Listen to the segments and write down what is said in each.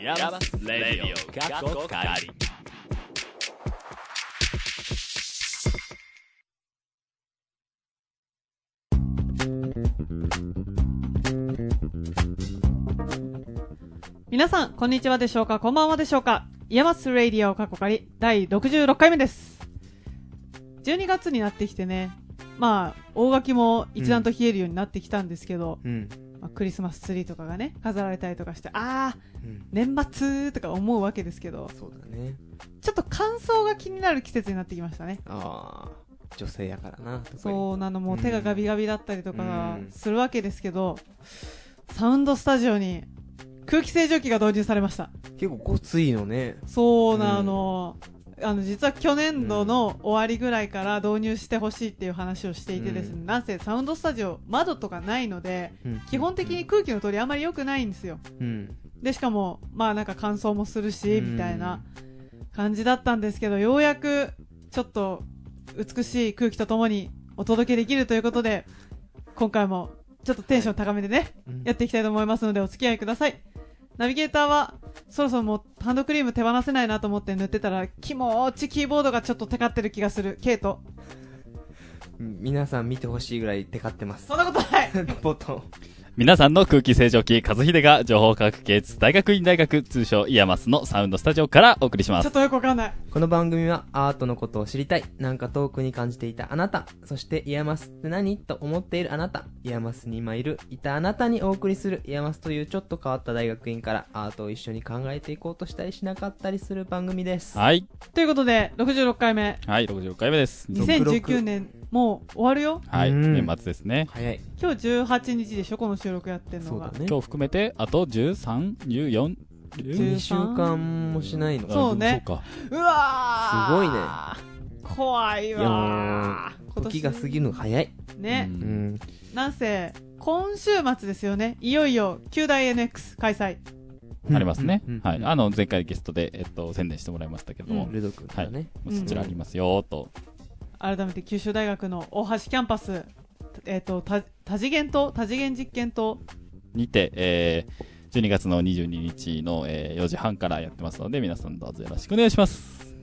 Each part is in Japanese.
イヤマスレディオ過去仮皆さん、こんにちはでしょうかこんばんはでしょうかイヤマスレイディオ過去仮第66回目です。12月になってきてね、まあ、大垣も一段と冷えるようになってきたんですけど、うん。まあ、クリスマスツリーとかがね、飾られたりとかして、あー、うん。年末とか思うわけですけど、そうだね。ちょっと乾燥が気になる季節になってきましたね。ああ、女性やからな。そうなのもう手がガビガビだったりとかうんするわけですけど、サウンドスタジオに空気清浄機が導入されました。結構ごついのね。そうなの、あの実は去年度の終わりぐらいから導入してほしいっていう話をしていてですね、うん。なんせサウンドスタジオ窓とかないのでうん。基本的に空気の通りあまり良くないんですよ。うん。でしかもまあなんか乾燥もするしうん。みたいな感じだったんですけどようやくちょっと美しい空気とともにお届けできるということで今回もちょっとテンション高めでねうん。やっていきたいと思いますのでお付き合いください。ナビゲーターは、そろそろもうハンドクリーム手放せないなと思って塗ってたら、気持ちキーボードがちょっとテカってる気がする。ケイト。うん皆さん見てほしいぐらいテカってますそ。んなことない ボトン。皆さんの空気清浄機、和秀が情報科学系大学院大学、通称イヤマスのサウンドスタジオからお送りしますちょっ。とよくわかんない。この番組はアートのことを知りたい、なんか遠くに感じていたあなた、そしてイヤマスって何と思っているあなた、イヤマスに今いる、いたあなたにお送りするイヤマスというちょっと変わった大学院からアートを一緒に考えていこうとしたりしなかったりする番組です。はい。ということで、66回目。はい、66回目です。2019年、もう終わるよ。はい、うん年末ですね。早い。今日18日でしょこの収録やってんのが。そうだね。今日含めて、あと13、14、10 2週間もしないの。そうねそうか。うわーすごいね。怖いいやわー。ー時が過ぎるの早い。ね。ううんん。なんせ、今週末ですよね。いよいよ、9大 NX 開催。ありますねうん。はい。あの、前回ゲストで、えっと、宣伝してもらいましたけどもうん、ルド君からね。そちらありますよ、と。改めて九州大学の大橋キャンパス、えっ、と、多多次元と、多次元実験と、にて、えー、12月の22日の、えー4時半からやってますので、皆さんどうぞよろしくお願いします。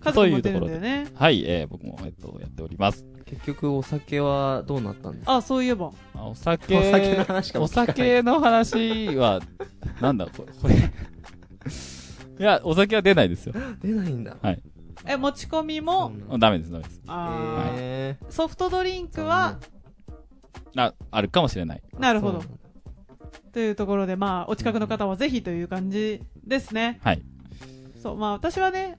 家族も出るんだよね。はい、えー僕も、えっと、やっております。結局お酒はどうなったんですか？あ、そういえば。あお酒、お酒の話かもお酒の話は、なんだ、これ、これ。いや、お酒は出ないですよ。出ないんだ。え、持ち込みも、ダメです、ダメです。あーへソフトドリンークは、あ、あるかもしれない。なるほどというところで、まあ、お近くの方はぜひという感じですね。はい。そう、まあ、私はね、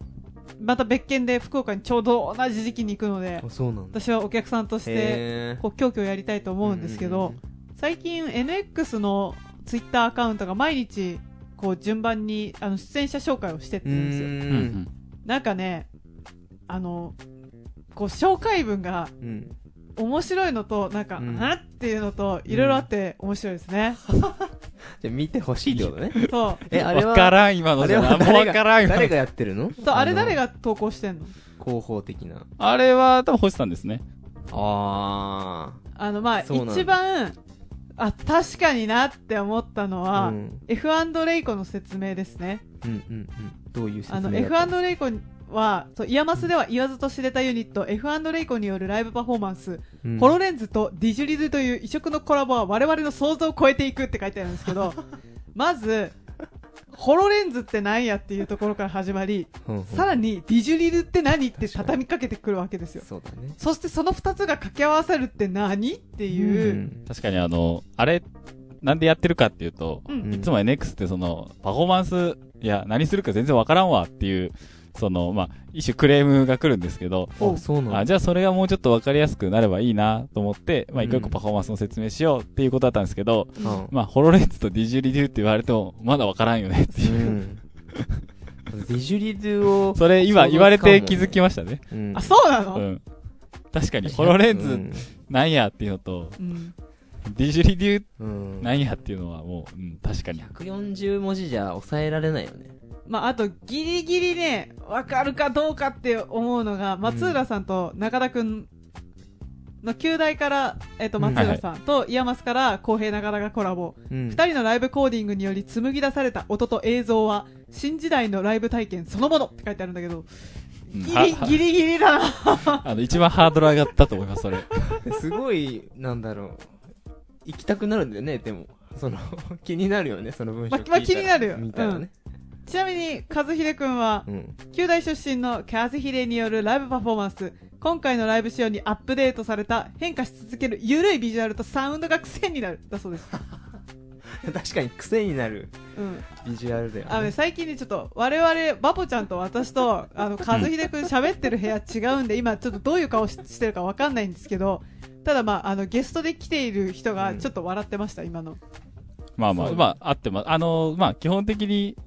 また別件で福岡にちょうど同じ時期に行くのであ、、そうなんだ。私はお客さんとして、へーこう、今日今日やりたいと思うんですけど、最近 NX のツイッターアカウントが毎日、こう、順番に、あの、出演者紹介をしてってうるんですよ。うんん。なんかね、あの、こう、紹介文がうん。面白いのと、なんか、うんはっていうのと、いろいろあって面白いですね。じゃあ見てほしいってことね。そう。え、あれは、わからん、今のじゃ。もうは誰がわからん、今の誰がやってるの？そう、あれ誰がが投稿してんの？広報的な。あれは、多分星さんですね。ああの、まあ、一番、あ、確かになって思ったのー。は、うん F& イコの説明ですね。うんうんうん。どういう説あの、明だった F& イコは、そう、イヤマスでは言わずと知れたユニット、F& イコによるライブパフォーマンス、うん。ホロレンズとディジュリドゥという異色のコラボは我々の想像を超えていくって書いてあるんですけど、まず、ホロレンズって何やっていうところから始まり、さらにディジュリドゥって何って畳みかけてくるわけですよ。そうだね。そしてその二つが掛け合わさるって何っていう、ん。確かにあの、あれ、なんでやってるかっていうと、うん。うん。いつも NX ってその、パフォーマンス、いや、何するか全然わからんわっていう、その、まあ、一種クレームが来るんですけど、おあ、そうなんだ。あじゃあそれがもうちょっとわかりやすくなればいいなと思って、まあ、一個一個パフォーマンスの説明しようっていうことだったんですけど、うんまあ、ホロレンズとディジュリデュって言われても、まだわからんよねってういう。ん。ディジュリドゥを、それ今言われて気づきましたね。うんあ、そうなの、うん。確かに、ホロレンズうんなんやっていうのと、うんディジュリドゥうん。なんやっていうのはもう、うん、確かに。140文字じゃ抑えられないよね。まあ、あと、ギリギリね、わかるかどうかって思うのが、松浦さんと中田くんの九大から、えっ、と、松浦さんと、イヤマスから、公平長田がコラボ。うん。二人のライブコーディングにより紡ぎ出された音と映像は、新時代のライブ体験そのものって書いてあるんだけど、うんギリ、はギリギリだな。あの、一番ハードル上がったと思います、それ。すごい、なんだろう。行きたくなるんだよね、でも。その、気になるよね、その文章ままあ気になるよ見たらね。ちなみに、和秀くんは、うん。旧大出身の和秀によるライブパフォーマンス、今回のライブ仕様にアップデートされた変化し続ける緩いビジュアルとサウンドが癖になる。だそうです。確かに癖になるうん。ビジュアルだよ、ね。あのね、最近ね、ちょっと、我々、バポちゃんと私と、あの、和秀くん喋ってる部屋違うんで、今、ちょっとどういう顔ししてるかわかんないんですけど、ただまあ、あの、ゲストで来ている人が、ちょっと笑ってました、今の。まあまあ、まあ、あってます。あの、まあ、基本的に、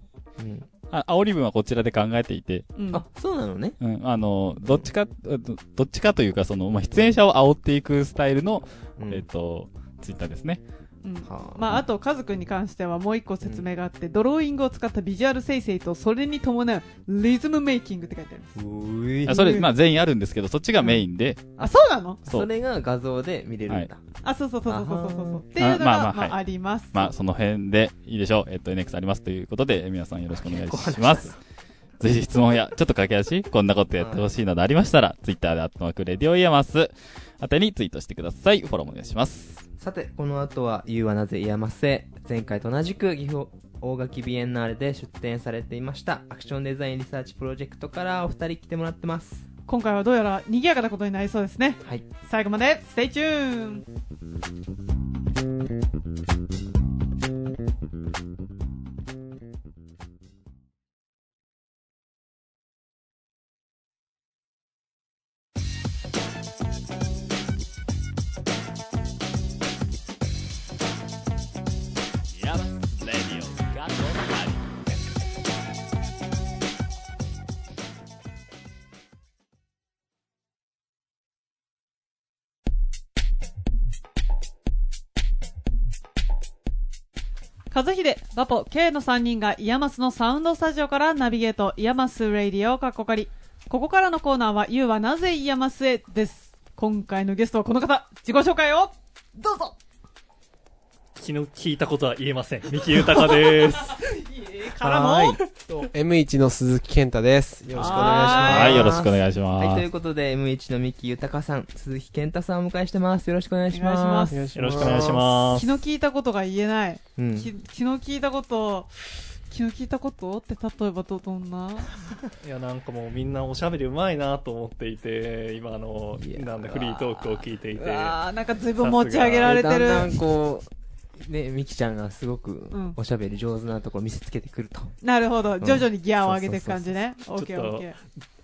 うん。あ煽り文はこちらで考えていて、うん。あ、そうなのね。うん、あの、どっちか、どどっちかというか、その、まあ、出演者を煽っていくスタイルの、うんえっ、と、ツイッターですね。うんはあまあ、あと、カズくんに関してはもう一個説明があって、ドローイングを使ったビジュアル生成と、それに伴うリズムメイキングって書いてあります。ういあそれ、まあ、全員あるんですけど、そっちがメインで、あ、そうなの？そう。それが画像で見れるんだ。あ、そうそうそうそうそうそうそう。っていうのが、あまあまあはいまあ、あります。まあ、その辺でいいでしょう。えっ、と、NX ありますということで、皆さんよろしくお願いします。ぜひ質問や、ちょっと駆け足、こんなことやってほしいなどありましたら、ツイッターでアットマークレディオイヤマス、宛てにツイートしてください。フォローもお願いします。さて、この後は、You はなぜイヤマスへ、前回と同じく岐阜大垣ビエンナーレで出展されていました、アクションデザインリサーチプロジェクトからお二人来てもらってます。今回はどうやら賑やかなことになりそうですね。はい。最後まで、 Stay tu ne和秀、バポ、K の3人がイヤマスのサウンドスタジオからナビゲート、イヤマスレディオカッコカリ。ここからのコーナーは、You はなぜイヤマスへです。今回のゲストはこの方、自己紹介を、どうぞ昨日聞いたことは言えません。三木豊です。からも、はーい M1 の鈴木健太です。よろしくお願いします。はい、よろしくお願いします。はい、ということで、M1 の三木豊さん、鈴木健太さんをお迎えしてます。よろしくお願いしまますす。お願いしよろしくお願いします。昨日聞いたことが言えない。うん。き昨日聞いたこと、昨日聞いたことって例えばど、どんな？いや、なんかもうみんなおしゃべりうまいなと思っていて、今あのなんだ、フリートークを聞いていて。なんかずいぶん持ち上げられてる。だんだんこう、ね、みきちゃんがすごくんおしゃべり上手なところ見せつけてくると。なるほど。ん徐々にギアを上げていく感じね。オッケーオッケ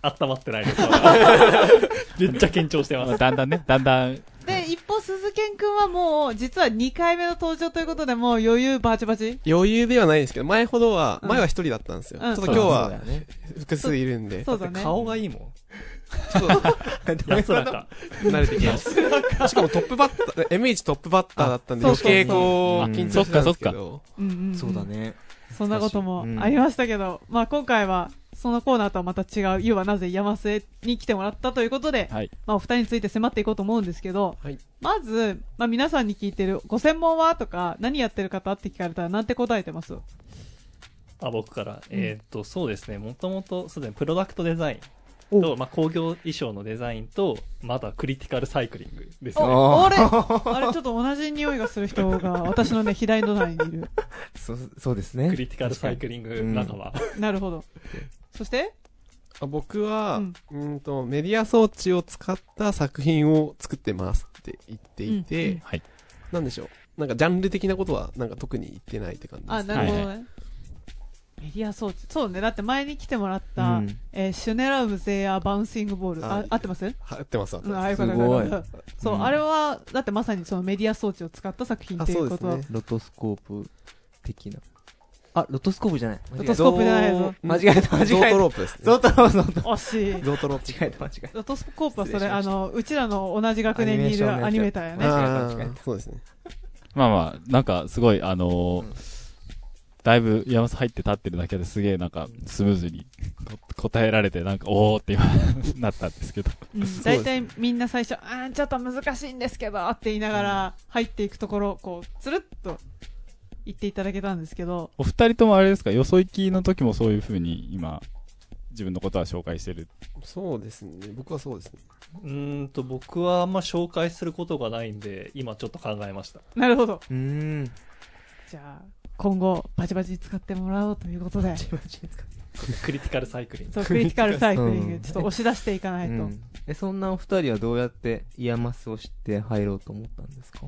温まってないです。めっちゃ緊張してままあす。だんだんね、だんだん、ー。で、一方、鈴健くんはもう、実は2回目の登場ということで、もう余裕バチバチ？余裕ではないんですけど、前ほどは、うん前は一人だったんですよ。うんちょっと今日は。複数いるんで、そうだね。顔がいいもん。ちょっ安らか。と慣れてきます。しかもトップバッター、M1 トップバッターだったんで、あ余計こう、緊張してたんですけど、そうだ。ね。そんなこともありましたけど、まあ今回は、そのコーナーとはまた違う、ゆうはなぜ山瀬に来てもらったということで、はい。まあお二人について迫っていこうと思うんですけど、はいまず、まあ皆さんに聞いてる、ご専門はとか、何やってる方って聞かれたらなんて答えてます？あ、僕から。えーっと、そうですね。もともと、そうですね、プロダクトデザインと、まあ、工業衣装のデザインと、まだクリティカルサイクリングですね。おあれ？あれちょっと同じ匂いがする人が 私のね、左隣にいる。そう、そうですね。クリティカルサイクリング仲間。なるほど。そして？あ僕は、ううんん、と、メディア装置を使った作品を作ってますって言っていて、うんうんはい。なんでしょう。なんかジャンル的なことは、なんか特に言ってないって感じです。あ、なるほどね。はメディア装置。そうね。だって前に来てもらった、うんえーシュネラウムゼアバウンシングボール。あはい、合ってます？は合ってます、合ってうん、ます。あ、よかったすごいよかったそう、うんあれは、だってまさにそのメディア装置を使った作品あということ。そうですねロトスコープ的な。あ、ロトスコープじゃない。ロトスコープじゃないぞ。間違えた、間違えた。ゾートロープですね。ゾートロープ、ゾート惜しい。ゾートロープ。間違えた、間違えロトスコープはそれ、あの、うちらの同じ学年にいるアニメーターやね。間違えたあ間違えーそうですね。まあまあ、なんかすごい、あのーうんだいぶ山マ入って立ってるだけですげえなんかスムーズにこ答えられてなんかおーって今なったんですけど。うん、大体みんな最初、あーちょっと難しいんですけどって言いながら入っていくところ、こう、つるっと言っていただけたんですけど、お二人ともあれですか？よそ行きの時もそういう風に今、自分のことは紹介してる。そうですね。僕はそうですね。うーんと、僕はあんま紹介することがないんで、今ちょっと考えました。なるほど。うーん。じゃあ、今後、バチバチ使ってもらおうということで、クリティカルサイクリング。そう、クリティカルサイクリング、うんちょっと押し出していかないと。うんえ、そんなお二人はどうやってイヤマスを知って入ろうと思ったんですか？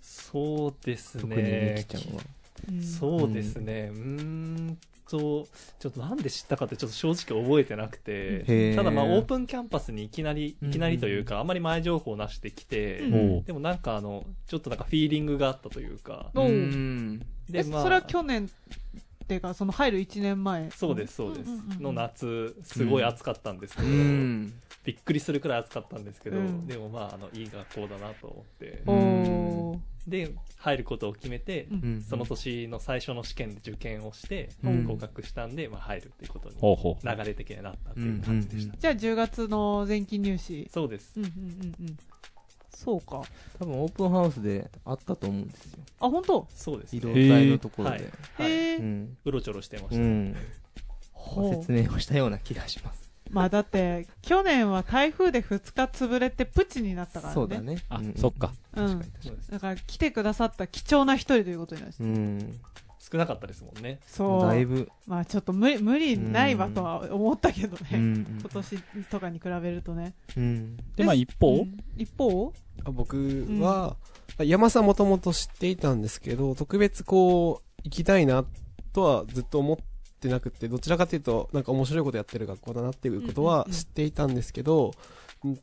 そうです特にミねキ。ちゃんは。うんそうですね。うーんと、ちょっとなんで知ったかってちょっと正直覚えてなくへて、ー。ただまあオープンキャンパスにいきなり、うん。いきなりというか、あんまり前情報なしで来て、うん。でもなんかあの、ちょっとなんかフィーリングがあったというか、おううん。え、で、まあ、それは去年っていうか、その入る1年前。そうです、そうですんんうんう。んの夏、すごい暑かったんですけうど、ん。びっくりするくらい暑かったんですけど、うんでもまあ、あの、いい学校だなと思って、で、入ることを決めて、うんうんその年の最初の試験で受験をして、うん合格したんで、まあ、入るっていうことにほうほう。流れ的になったっていう感じでした。じゃあ10月の前期入試。そうです。うんうんうんうん。そうか。多分オープンハウスであったと思うんですよ。あ、本当？そうです、移動ね。体のところで。はいへえう。ん。うろちょろしてました。うん。説明をしたような気がします。まあだって、去年は台風で2日潰れてプチになったからね。そうだ。ね。あうんそっか。うん確かだから来てくださった貴重な一人ということになります。に。うん。少なかったですもんね。そう。だいぶ。まあちょっと無理、無理ないわとは思ったけどね。うん。今年とかに比べるとね。うん。で、まあ一方、うん一方？あ僕は、山さんもともと知っていたんですけど、特別こう、行きたいなとはずっと思ってなくて、どちらかというと、なんか面白いことやってる学校だなっていうことはうんうんうん知っていたんですけど、うん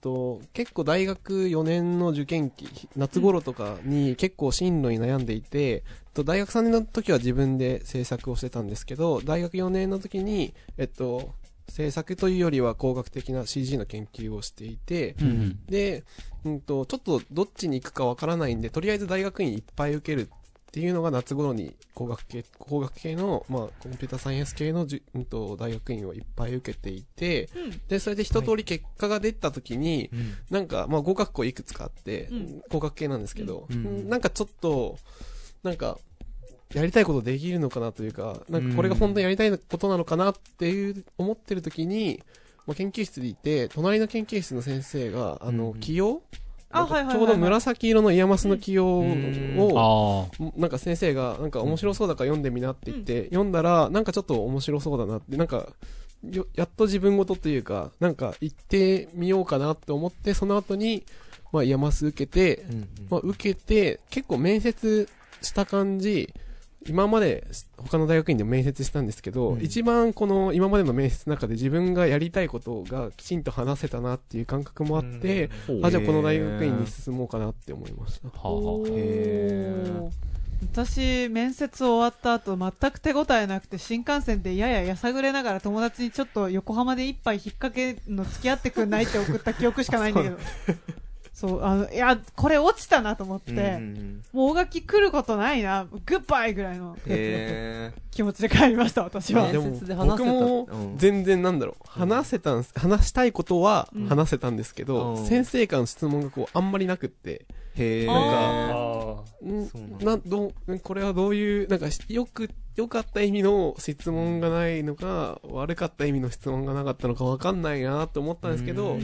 と、結構大学4年の受験期、夏頃とかに結構進路に悩んでいて、と大学3年の時は自分で制作をしてたんですけど、大学4年の時に、えっと、制作というよりは工学的な CG の研究をしていて、うんうん。で、うんと、ちょっとどっちに行くかわからないんで、とりあえず大学院いっぱい受けるっていうのが夏頃に工学系、工学系の、まあ、コンピューターサイエンス系のじゅ、うんと、大学院をいっぱい受けていて、うん。で、それで一通り結果が出た時に、うん。なんか、まあ、合格校いくつかあって、うん。工学系なんですけど、うん。うん。なんかちょっと、なんか、やりたいことできるのかなというか、なんかこれが本当にやりたいことなのかなっていう、思ってる時に、まあ、研究室にいて、隣の研究室の先生が、あの、うん。紀要あはいはいはいはい。ちょうど紫色の IAMASの紀要うん。を、あなんか先生が、なんか面白そうだから読んでみなって言って、読んだら、なんかちょっと面白そうだなって、なんか、よやっと自分事というか、なんか行ってみようかなって思って、その後に、まあ、 IAMAS受けて、うん。まあ、受けて、結構面接した感じ、今まで他の大学院でも面接したんですけど、うん一番この今までの面接の中で自分がやりたいことがきちんと話せたなっていう感覚もあって、あ。あ、じゃあこの大学院に進もうかなって思いました。私、面接終わった後、全く手応えなくて、新幹線でやややさぐれながら友達にちょっと横浜で一杯引っ掛けんの付き合ってくんないって送った記憶しかないんだけど。そう、あの、いや、これ落ちたなと思って、うんうんもう大垣来ることないな、グッバイぐらいの気持ちで帰りました、私は。面でも僕もうん。全然なんだろう、話せたんす、話したいことはうん。話せたんですけど、うん。先生からの質問がこうあんまりなくって、ー。へなんだ。などうこれはどういう、なんかしよく、良かった意味の質問がないのか、悪かった意味の質問がなかったのかわかんないなと思ったんですけど、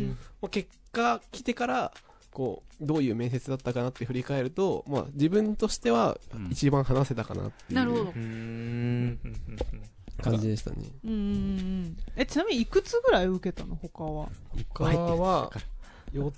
結果来てから、こう、どういう面接だったかなって振り返ると、まあ自分としてはうん一番話せたかなっていなるほどううーーん。感じでしたね。うんうんうん。え、ちなみにいくつぐらい受けたの？他は。他は、よ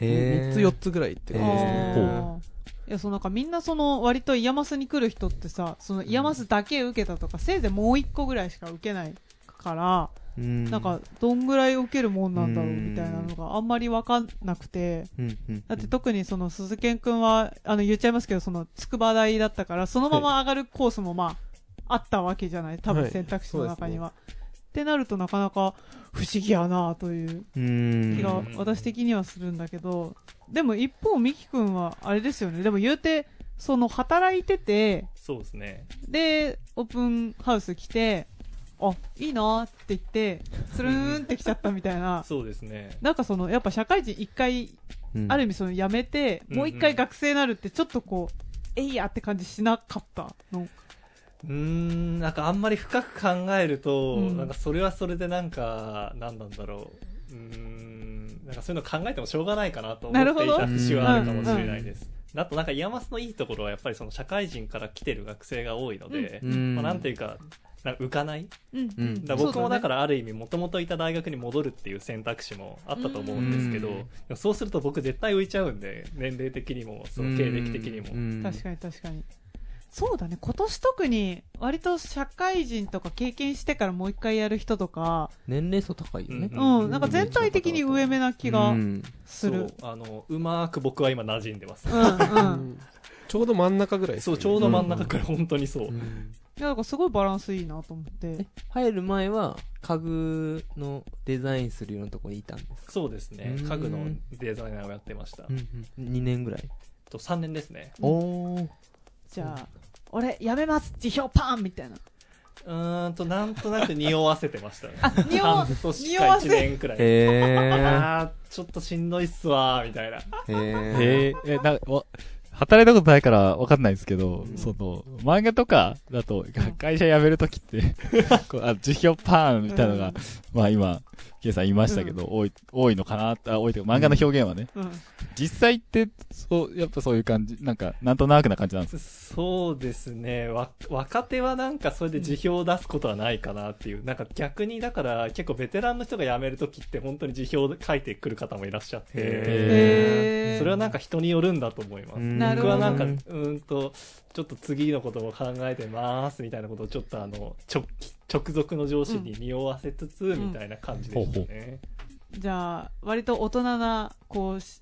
へー。3つ4つぐらいって感じですね。いや、そうなんかみんなその割と IAMASに来る人ってさ、その IAMASだけ受けたとか、せいぜいもう一個ぐらいしか受けないから、うんなんか、どんぐらい受けるもんなんだろうみたいなのがあんまりわかんなくて、うんうん。だって特にその鈴健くんは、あの言っちゃいますけど、その筑波大だったから、そのまま上がるコースもまあ、あったわけじゃない多分はい選択肢の中には。ってなるとなかなか不思議やなという。気がうん私的にはするんだけど、でも一方、ミキ君はあれですよね。でも言うて、その働いてて、そうですね。で、オープンハウス来て、あ、いいなって言って、スルーンって来ちゃったみたいな。そうですね。なんかその、やっぱ社会人一回、うんある意味その辞めて、うんもう一回学生になるってちょっとこう、えいやって感じしなかったの。うーん、なんかあんまり深く考えると、うんなんかそれはそれでなんか、なんなんだろう。うーん、なんかそういうの考えてもしょうがないかなと思っていた節はあるかもしれないです。あとなんか IAMASのいいところはやっぱりその社会人から来てる学生が多いので、うんまあ、なんていうか、なんか浮かない？うん。うん。だから僕もだかららある意味もともといた大学に戻るっていう選択肢もあったと思うんですけど、うん。そうすると僕絶対浮いちゃうんで年齢的にもその経歴的にも、確かに確かに。そうだね、今年特に、割と社会人とか経験してからもう一回やる人とか、年齢層高いよね。うんうん、なんか全体的に上目な気がうん。する。そう。あのうまく僕は今馴染んでます、うん、うん。ちょうど真ん中ぐらいですね。そうちょうど真ん中から本当にそう、うんいや、なんかすごいバランスいいなと思って。え。入る前は家具のデザインするようなところにいたんですか？そうですね。うん。家具のデザイナーをやってました、うんうん。2年ぐらい？と3年ですね。うんおー。じゃあ、俺、やめます辞表パンみたいな。うーんとなんとなく匂わせてましたね。あ、匂わ半年か1匂わせ年くらい。へあーちょっとしんどいっすわーみたいな。ーへー。へえ、え、な、わ、働いたことないからわかんないですけど、その、漫画とかだと、会社辞めるときって、こうあ、辞表パーンみたいなのが、うん。まあ今、ケイさん言いましたけど、多い、多いのかなあ、多いというか、漫画の表現はね。うん。実際って、そう、やっぱそういう感じ、なんか、なんとなくな感じなんですそうですね。わ、若手はなんかそれで辞表を出すことはないかなっていう。なんか逆にだから結構ベテランの人が辞めるときって本当に辞表で書いてくる方もいらっしゃって。それはなんか人によるんだと思います。うんなるほど僕はなんか、うーんと、ちょっと次のことも考えてますみたいなことをちょっとあの、直、直属の上司に匂わせつつ、みたいな感じでしたね。じゃあ、割と大人な、こうし、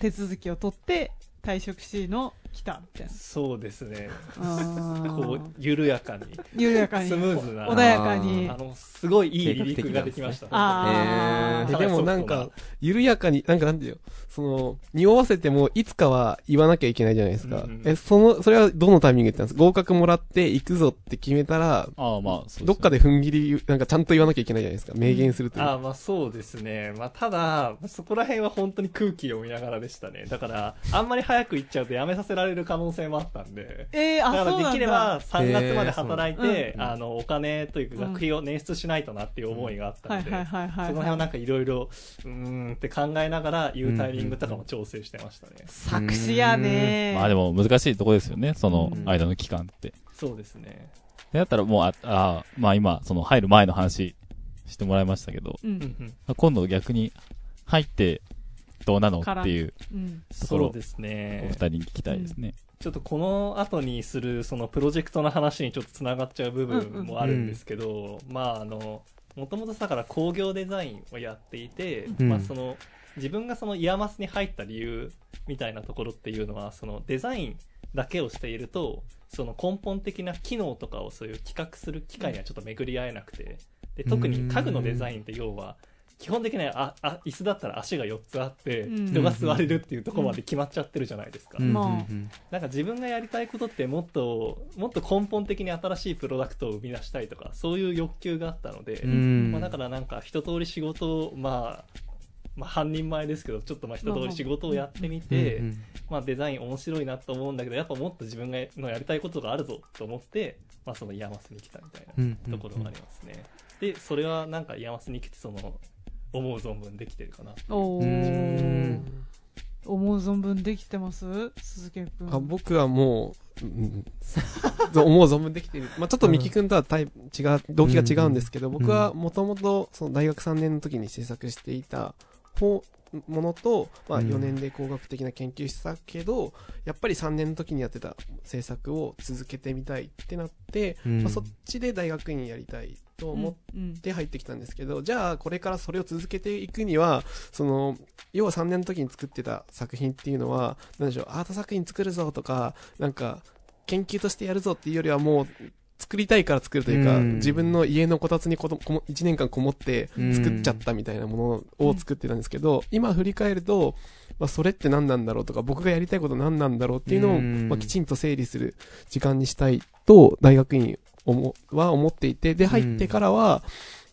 手続きを取って、退職しの来た、みたいな。そうですね。あこうー、緩やかに。緩やかに。スムーズな穏やかにあ。の、すごいいい離陸ができました。でもなんか、緩やかに、なんかなんていうの？その、匂わせても、いつかは言わなきゃいけないじゃないですか。うんうんえ、その、それはどのタイミングでやったんですか？合格もらって行くぞって決めたら、ああ、まあ、ねどっかで踏ん切り、なんかちゃんと言わなきゃいけないじゃないですか？明言するというか。あまあそうですね。まあただ、そこら辺は本当に空気を見ながらでしたね。だから、あんまり早く行っちゃうと辞めさせられる可能性もあったんで。えー、あ、だからそうなんだ。できれば3月まで働いて、そうあの、お金というか学費を捻出しないとなっていう思いがあったはいので、はいはいはい。その辺はなんかいろいろ、うーんって考えながら言うタイミングとかも調整してましたね。作詞やねまあでも難しいとこですよね、そのうん間の期間って。そうですね。でだったらもう、あ、あまあ今、その入る前の話してもらいましたけど、う。うんん今度逆に入ってどうなのからっていううん。ところそうですおね二。人に聞きたいですね。ちょっとこの後にするそのプロジェクトの話にちょっとつながっちゃう部分もあるんですけど、まああの、もともとだから工業デザインをやっていて、うんまあその、自分がその IAMASに入った理由みたいなところっていうのは、そのデザインだけをしていると、その根本的な機能とかをそういう企画する機会にはちょっと巡り合えなくて、で特に家具のデザインって要は、基本的にはああ椅子だったら足が4つあって、うん。人が座れるっていうところまで決まっちゃってるじゃないですか。うんまあうん。なんか自分がやりたいことってもっともっと根本的に新しいプロダクトを生み出したいとかそういう欲求があったので、うん。まあ、だからなんか一通り仕事を、まあ、まあ半人前ですけどちょっとまあ一通り仕事をやってみて、うんまあ、デザイン面白いなと思うんだけどやっぱもっと自分がのやりたいことがあるぞと思って、まあ、その IAMASに来たみたいうんなところがありますね、でそれはなんか IAMASに来てその思う存分できてるかなお。思う存分できてます？鈴木くん。あ僕はもう、うん、思う存分できてる。まあちょっと三木くんとはタイプ違う、動機が違うんですけど、僕はもともと、その大学3年の時に制作していた方、ものと、まあうん。4年で工学的な研究したけど、やっぱり3年の時にやってた制作を続けてみたいってなって、うん。まあそっちで大学院やりたいと思って、入ってきたんですけど、じゃあこれからそれを続けていくには、その、要は3年の時に作ってた作品っていうのは、なんでしょう、アート作品作るぞとか、なんか、研究としてやるぞっていうよりはもう、作りたいから作るというか、うん。自分の家のこたつにこどこも1年間こもって作っちゃったみたいなものを作ってたんですけど、今振り返ると、まあ、それって何なんだろうとか、僕がやりたいこと何なんだろうっていうのを、うん。まあ、きちんと整理する時間にしたいと、大学院思は思っていて、で、入ってからは、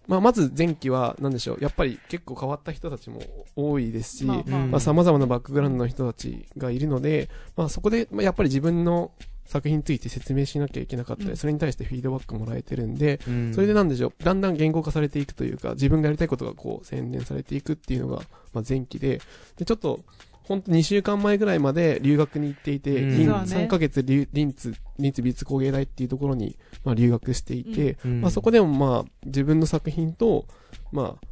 まあ、まず前期は、なんでしょう、やっぱり結構変わった人たちも多いですし、まあ、様々なバックグラウンドの人たちがいるので、まあ、そこで、まあ、やっぱり自分の作品について説明しなきゃいけなかったり、うん。それに対してフィードバックもらえてるんで、うん。それでなんでしょう、だんだん言語化されていくというか、自分がやりたいことがこう、洗練されていくっていうのが、まあ、前期で、で、ちょっと、ほんと2週間前ぐらいまで留学に行っていて、うん。リン実はね。3ヶ月リリンツ、リンツ美術工芸大っていうところに、まあ、留学していて、うん。まあ、そこでもまあ、自分の作品と、まあ、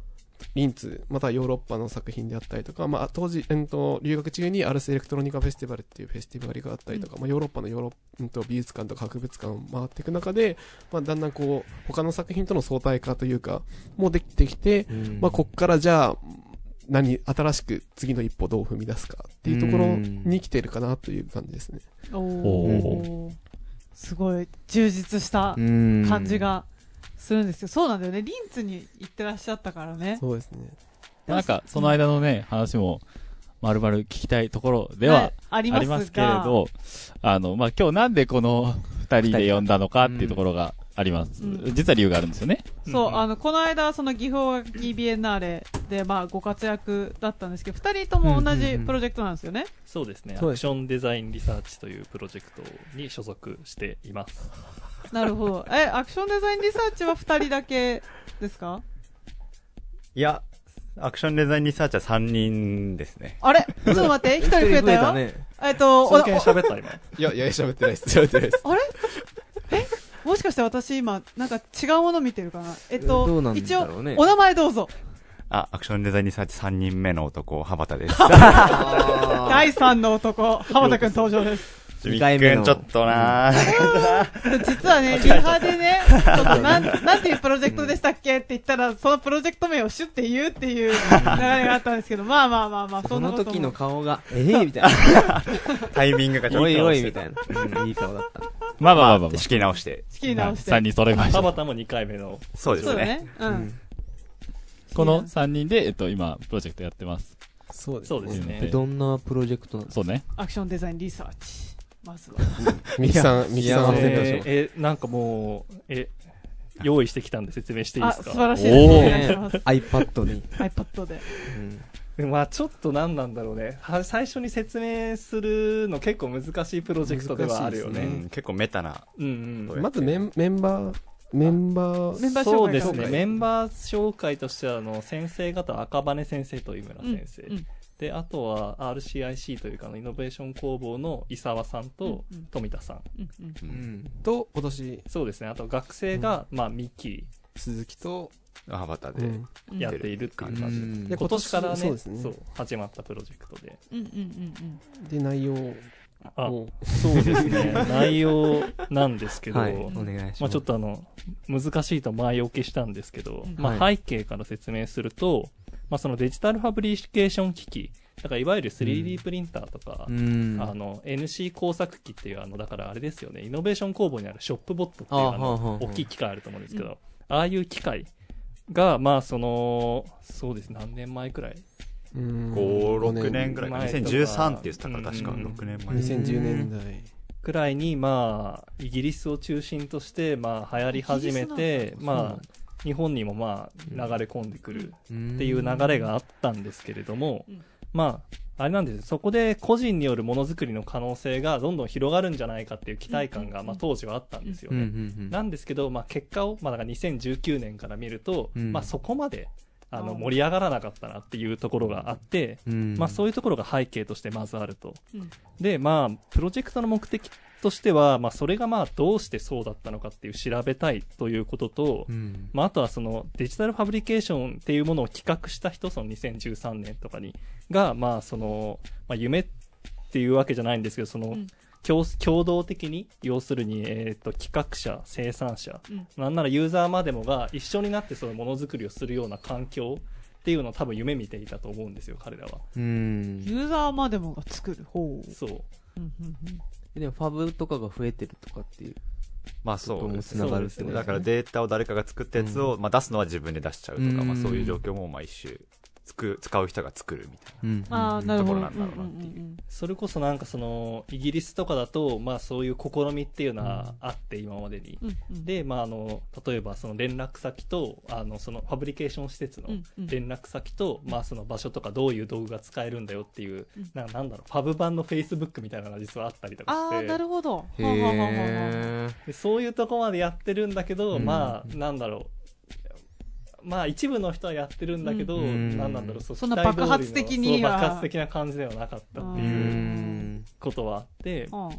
リンツ、またはヨーロッパの作品であったりとか、まあ、当時、えっと、留学中にアルスエレクトロニカフェスティバルっていうフェスティバルがあったりとか、まあ、ヨーロッパのヨーロッうんと美術館とか博物館を回っていく中で、まあ、だんだんこう、他の作品との相対化というか、もうできてきて、うん。まあ、こっからじゃあ、何、新しく次の一歩どう踏み出すかっていうところに来てるかなという感じですね。おおーすごい充実したうん。感じがするんですけど、そうなんだよね。リンツに行ってらっしゃったからね。そうですね。なんか、その間のね、話も、まるまる聞きたいところでは、ありあますがりますけれど、あの、まあ、今日なんでこの二人で呼んだのかっていうところがあります。うん実は理由があるんですよね。そう、うんあの、この間、その岐阜音楽ビエンナーレで、まあ、ご活躍だったんですけど、二人とも同じプロジェクトなんですよね。そうですね。アそうですクションデザインリサーチというプロジェクトに所属しています。なるほど。え、アクションデザインリサーチは二人だけですか？いや、アクションデザインリサーチは3人ですね。あれ？ちょっと待って、一人増えたよ。ね。えっと、お喋った今。いや、いや、喋ってないです。喋ってないです。あれ？え？もしかして私今、なんか違うもの見てるかな？えっと、どうなん一応お名前どうぞ。あ、アクションデザインリサーチ3人目の男、羽畑です。あ第三の男、浜田くん登場です。二回目のちょっとなぁ実はね、リハでね、ちょっとなん、なんていうプロジェクトでしたっけって言ったら、そのプロジェクト名をシュって言うっていう流れがあったんですけど、まあまあまあまあ、ーそんなこともその時の顔が、ええみたいな。タイミングがちょっと。おいおいみたいな。うんいい顔だった。まあまあまあまあ、まあ。仕切り直して。仕切り直して。三人揃いました。田畑も2回目の。そうですね。ね。う。うんんこの三人で、えっと、今、プロジェクトやってます。そうですねでどんなプロジェクトなのそうね。アクションデザインリサーチ。まずは。ミキさん、ミキさんえー、えなんかもう、え、用意してきたんで説明していいあ、ですか？素晴らしいです。おおー願いします。iPad に。iPad で。うんまあちょっと何なんだろうね。は最初に説明するの結構難しいプロジェクトではあるよ難しいですね。うん、結構メタな。うんうん。まずメンメンバー、メンバー、メンバー紹介そうですね。メンバー紹介としては、あの、先生方、赤羽先生と井村先生。うんうんで、あとは RCIC というか、あのイノベーション工房の伊沢さんと富田さん。と、今年、そうですね。あと学生が、まあ、ミキ鈴木と、羽畑で。うんうんやっているっていう感じ。うんで今年からねそうですねそう始まったプロジェクトで。うんうんうんで、内容あ、を、そうですね。内容なんですけど、はい、お願いします。まあちょっとあの、難しいと前置きしたんですけど、うんまあはい背景から説明すると、まあそのデジタルファブリケーション機器、だからいわゆる 3D プリンターとか、うん。あの、NC 工作機っていう、あの、だからあれですよね、イノベーション工房にあるショップボットっていう、あの、大きい機械あると思うんですけど、ああいう機械が、まあ、その、そうです、何年前くらいうん5、6年ぐらいか。前とか。2013って言ってたから確か。うん。6年前。2010年代。くらいに、まあ、イギリスを中心として、まあ、流行り始めて、まあ、日本にもまあ、流れ込んでくるっていう流れがあったんですけれども、うん。まあ、あれなんですそこで個人によるものづくりの可能性がどんどん広がるんじゃないかっていう期待感が、まあ、当時はあったんですよね。なんですけど、まあ、結果を、まあ、だから2019年から見ると、うん。まあ、そこまであのうん盛り上がらなかったなっていうところがあって、うんまあ、そういうところが背景としてまずあると。うんで、まあ、プロジェクトの目的としては、まあ、それがまあ、どうしてそうだったのかっていう調べたいということと、うん。まあ、あとはそのデジタルファブリケーションっていうものを企画した人、その2013年とかに、が、まあ、その、まあ、夢っていうわけじゃないんですけど、その、うん共共同的に、要するに、えっ、と、企画者、生産者、うんなんならユーザーまでもが一緒になってそのものづくりをするような環境っていうのを多分夢見ていたと思うんですよ、彼らは。うん。ユーザーまでもが作る方。そう。うんうんうんでもファブとかが増えてるとかっていう。まあそうです繋がるってことだからデータを誰かが作ったやつを、まあ出すのは自分で出しちゃうとか、うんまあそういう状況もまあ一種、つく、使う人が作るみたいうん。ああ、なるほど。ところなんだろうなっていううんうんうんそれこそなんかその、イギリスとかだと、まあそういう試みっていうのはあって、今までに。うんうんで、まああの、例えばその連絡先と、あの、そのファブリケーション施設のうんうん連絡先と、まあその場所とかどういう道具が使えるんだよっていううん、ななんだろう、ファブ版の Facebook みたいなのが実はあったりとかして。ああ、なるほど。へはあはあはあはあー。でそういうとこまでやってるんだけど、うんまあ、なんだろう。まあ一部の人はやってるんだけど、うんなんなんだろう、そんな爆発的に爆発的な感じではなかったってういうん。ことはあって、うん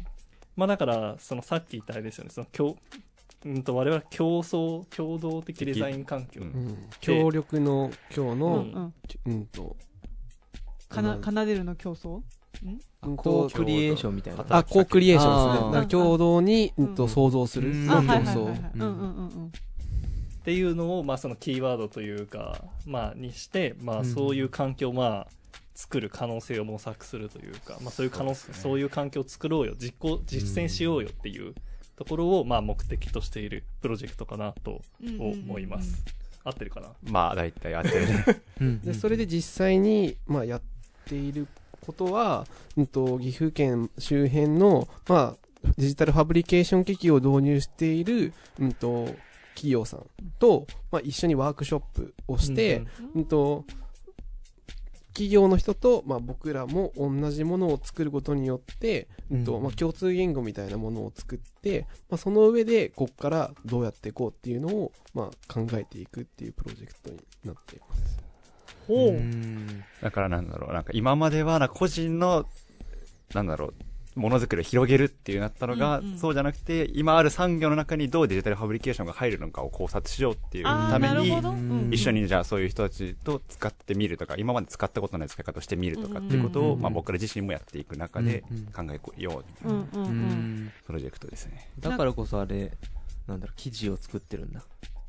まあだから、そのさっき言ったあれですよね、その共、うんと我々は競争、共同的デザイン環境。うんうん協力の今日うの、うん。うんと、かな、奏でるの競争？うんことうクリエーションみたいな。あ、コークリエーションですね。共同に、うんと、うん想像するうんあ、の競はいはいはいはい。争。っていうのを、まあそのキーワードというか、まあにして、まうんあそういう環境をまあ、作る可能性を模索するというか、まあそういう可能性、ねそういう環境を作ろうよ、実行、実践しようよっていうところを、まあ目的としているプロジェクトかなと思います。合ってるかな？まあ大体あってるね。うんで、それで実際に、まあ、やっていることは、うんと、岐阜県周辺の、まあ、デジタルファブリケーション機器を導入している、うんと、企業さんと、まあ、一緒にワークショップをして、うんうんと、企業の人と、まあ、僕らも同じものを作ることによって、うんとうんまあ、共通言語みたいなものを作って、まあ、その上でここからどうやっていこうっていうのを、まあ、考えていくっていうプロジェクトになっています。ほう。んだからなんだろう、なんか今までは個人の、なんだろう、ものづくりを広げるっていうなったのが、うんうんそうじゃなくて、今ある産業の中にどうデジタルファブリケーションが入るのかを考察しようっていうために一緒にじゃあそういう人たちと使ってみるとか、今まで使ったことない使い方をしてみるとかっていうことを、うんうんうんまあ僕ら自身もやっていく中でうんうん考えようみたいうんな。プロジェクトですね。だからこそあれ、なんだろう、記事を作ってるんだ。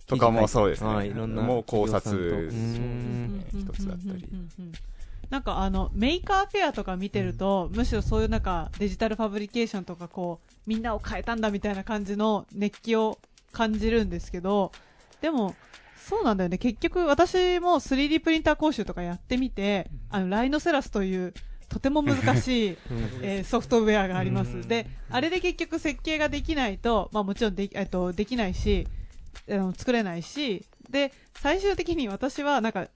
とかもそうですね。はいいろんなもう考察一つだったり。なんかあの、 Maker Faire とか見てると、むしろそういうなんかデジタルファブリケーションとかこう、みんなを変えたんだみたいな感じの熱気を感じるんですけど、でも、そうなんだよね。結局私も 3D プリンター講習とかやってみて、あの、 Rhinoceros というとても難しい、えーソフトウェアがあります。うんで、あれで結局設計ができないと、まあもちろんでき、えっと、できないし、あの作れないし、で、最終的に私はなんか、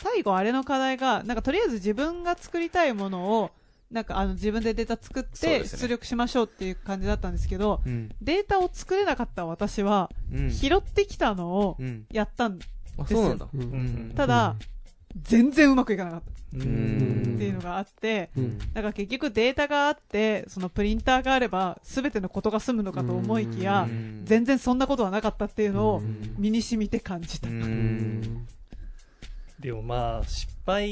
最後あれの課題が、なんかとりあえず自分が作りたいものを、なんかあの自分でデータ作って出力しましょうっていう感じだったんですけど、うん。データを作れなかった私は、うん。拾ってきたのをうん。やったん、あ、そうなんだ。うん。うん。ただ、全然うまくいかなかった。ううん。っていうのがあって、うん。だから結局データがあって、そのプリンターがあれば、すべてのことが済むのかと思いきやう、ん。全然そんなことはなかったっていうのをうん。身に染みて感じた。でもまあ、失敗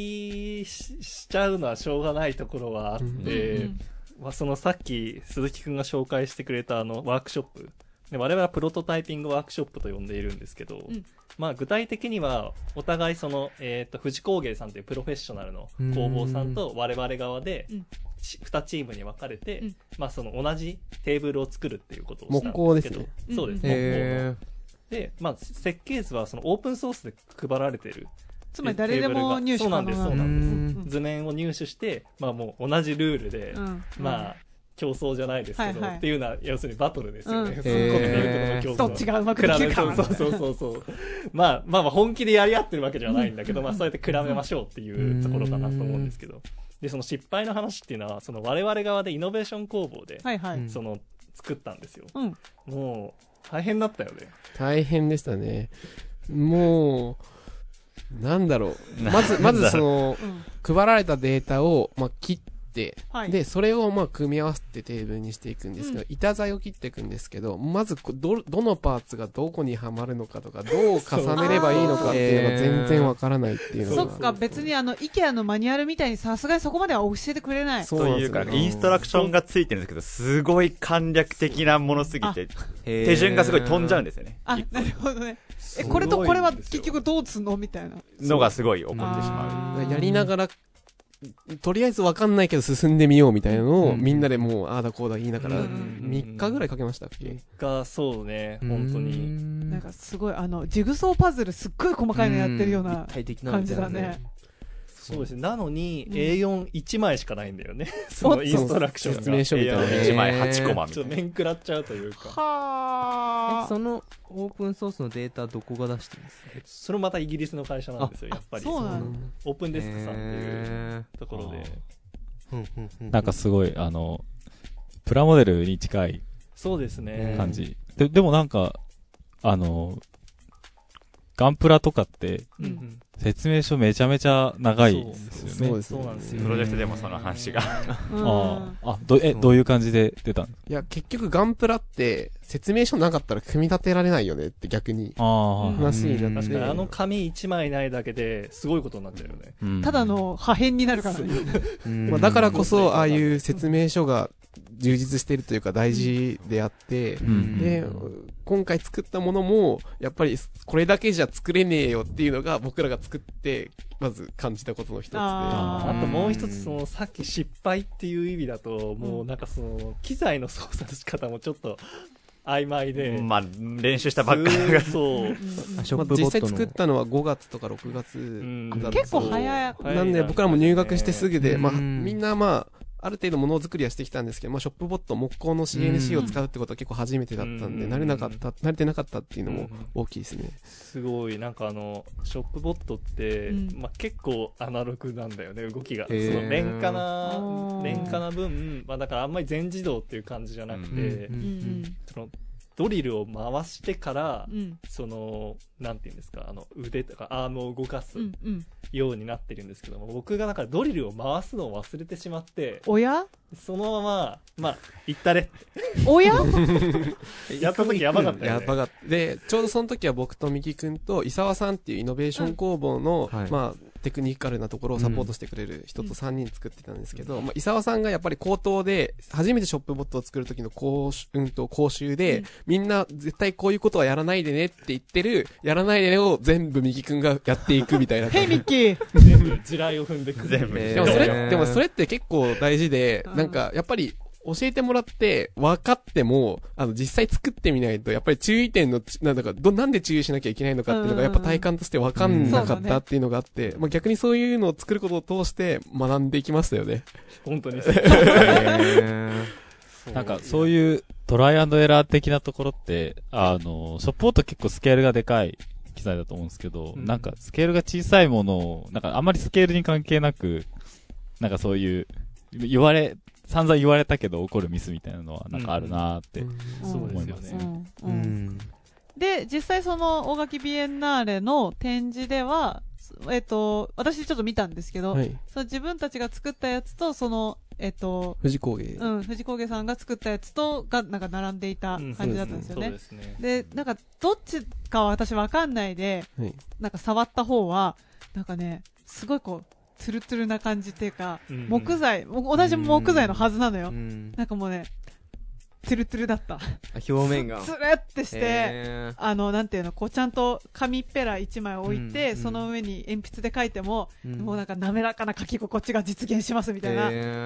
ししちゃうのはしょうがないところはあって、うんまあ、そのさっき鈴木くんが紹介してくれたあのワークショップ。で我々はプロトタイピングワークショップと呼んでいるんですけど、ん。まあ具体的にはお互いその、えっ、と、藤工芸さんというプロフェッショナルの工房さんと我々側でうん。し2チームに分かれて、うん。まあその同じテーブルを作るっていうことをしたんですけど、ね。そうです、うん。木工で、まあ設計図はそのオープンソースで配られてるつまり誰でも入手可能そうー。なんですうん図面を入手して、まあもう同じルールで、うんまあ、競争じゃないですけど、はいはいっていうのは、要するにバトルですよね。うんすっごいメルトの競争。どっちがうまくできるかそうそうそうそう。まあ、まあまあ本気でやり合ってるわけじゃないんだけど、まあそうやって比べましょうっていうところかなと思うんですけど。で、その失敗の話っていうのは、その我々側でイノベーション工房で、はいはい。うんその、作ったんですよ。うん。もう、大変だったよね。大変でしたね。もう、なんだろう。まず、まずその、うん。配られたデータを、まあ、切って、はい。で、それをまあ組み合わせてテーブルにしていくんですけど、う板材を切っていくんですけど、まずこど、どのパーツがどこにはまるのかとか、どう重ねればいいのかっていうのが全然わからないっていうのが。そっか、別にあの、イケアのマニュアルみたいにさすがにそこまでは教えてくれない。そういうか、インストラクションがついてるんですけど、すごい簡略的なものすぎて、手手順がすごい飛んじゃうんですよね。あ、なるほどね。え、これとこれは結局どうつんの？みたいな。のがすごい起こってしまあーやりながらとりあえずわかんないけど進んでみようみたいなのを、うんみんなでもう、ああだこうだ言いながら、うん3日ぐらいかけましたっけ、が、そうね、本当に。なんかすごい、あの、ジグソーパズルすっごい細かいのやってるような立体的な感じだね。そうですね。なのに、うん A41 枚しかないんだよね。そのインストラクションが。説明書みたいな A41 1枚8コマみたいな。ちょっと面食らっちゃうというか。はえそのオープンソースのデータどこが出してるんです？かそれもまたイギリスの会社なんですよ、やっぱり。そうなのうんオープンデスクさんっていうへところで。ーうんうんうんなんかすごい、あの、プラモデルに近いそうですね。感じ。で、でもなんか、あの、ガンプラとかって。説明書めちゃめちゃ長いですよね。そうですねそうなんですよ。プロジェクトでもその話が。うんああ、あ、ど、え、どういう感じで出たの？いや、結局ガンプラって、説明書なかったら組み立てられないよねって逆にああ、うん話になって。確かにあの紙1枚ないだけですごいことになっちゃうよね。うんただ、の破片になるからね。うんまあ、だからこそ、ああいう説明書が充実しているというか大事であって、うんで、今回作ったものも、やっぱりこれだけじゃ作れねえよっていうのが僕らが作って、まず感じたことの一つで。ああともう一つ、その、さっき失敗っていう意味だと、もうなんかその、機材の操作の仕方もちょっと曖昧で。まあ、練習したばっかりが。そう。実際作ったのは5月とか6月んだったん結構早い。なんで僕らも入学してすぐで、うんまあ、みんなまあ、ある程度ものづくりはしてきたんですけど、まあ、ショップボット、木工の CNC を使うってことは結構初めてだったんで、うん。慣れなかった、慣れてなかったっていうのもうん大きいですね。すごい、なんかあの、ショップボットって、うん。まあ、結構アナログなんだよね、動きが。その廉価あなー、廉価な分、まあだからあんまり全自動っていう感じじゃなくて、そのドリルを回してから、うん。その、なんていうんですか、あの、腕とかアームを動かすうん。うん。ようになってるんですけども、僕がだからドリルを回すのを忘れてしまって、おや？そのまま、まあ、行ったれ。おや？やった時やばかったよね。やばかった。で、ちょうどその時は僕と三木くんと、伊沢さんっていうイノベーション工房の、はいまあ、テクニカルなところをサポートしてくれる人と3人作ってたんですけど、まあ、伊沢さんがやっぱり口頭で、初めてショップボットを作る時の講習、うんと、講習で、うん。みんな絶対こういうことはやらないでねって言ってる、やらないでねを全部三木くんがやっていくみたいなヘイ。ミッキー。全部地雷を踏んでくる。全部えーでもそれ、えーでもそれって結構大事でう、んなんか、やっぱり、教えてもらって、分かっても、あの、実際作ってみないと、やっぱり注意点の、なんだか、ど、なんで注意しなきゃいけないのかっていうのが、やっぱ体感として分かんなかったっていうのがあって、まあ逆にそういうのを作ることを通して学んでいきましたよね。本当にそう。なんかそういうトライアンドエラー的なところって、あの、ショップボット結構スケールがでかい機材だと思うんですけど、うん。なんかスケールが小さいものを、なんかあんまりスケールに関係なく、なんかそういう、言われ、散々言われたけど起こるミスみたいなのはなんかあるなーって。思いね。うんうんで、実際その大垣ビエンナーレの展示では、えっ、と、私ちょっと見たんですけど、はい。その自分たちが作ったやつと、その、えっ、と、富士工芸。うん、藤工芸さんが作ったやつと、が、なんか並んでいたうん感じだったんですよそうね。ですね。で、なんか、どっちかは私わかんないで、はい。なんか触った方は、なんかね、すごいこう、ツルツルな感じっていうか、うん。木材、も同じ木材のはずなのよ。うん。なんかもうね、ツルツルだった。あ表面が。ツルってして、あの、なんていうの、こうちゃんと紙っぺら一枚置いて、うん。その上に鉛筆で書いても、うん。もうなんか滑らかな書き心地が実現しますみたいな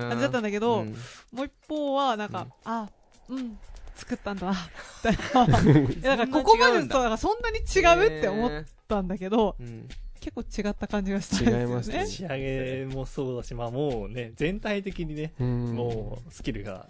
感じだったんだけど、うん。もう一方は、なんか、うん。あ、うん、作ったんだ、みたいな。いや、だからここまで、そう、だからそんなに違うって思ったんだけど、うん結構違った感じがしたんですよね。違いましたね。仕上げもそうだし、まあもうね、全体的にね、うん。もうスキルが、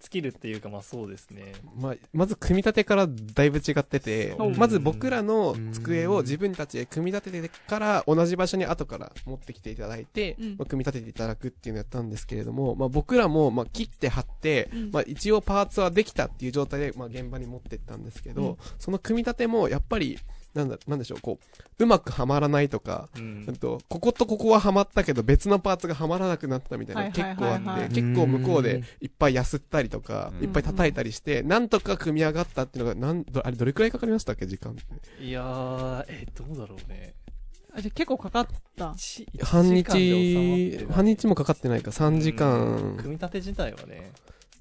スキルっていうかまあそうですね。まあ、まず組み立てからだいぶ違っててうん、まず僕らの机を自分たちで組み立ててから同じ場所に後から持ってきていただいて、うん。まあ、組み立てていただくっていうのをやったんですけれども、まあ僕らもまあ切って貼って、うん。まあ一応パーツはできたっていう状態でまあ現場に持ってったんですけど、うん。その組み立てもやっぱり、なんだ、なんでしょう、こう、うまくはまらないとか、うんうんと、こことここははまったけど別のパーツがはまらなくなったみたいなの結構あって、結構向こうでうんいっぱいやすったりとか、うんいっぱい叩いたりして、なんとか組み上がったっていうのが、なん、どあれどれくらいかかりましたっけ、時間って？いやー、えー、どうだろうね。あじゃあ結構かかった。一半日、る半日もかかってないか、3時間組。み立て自体はね、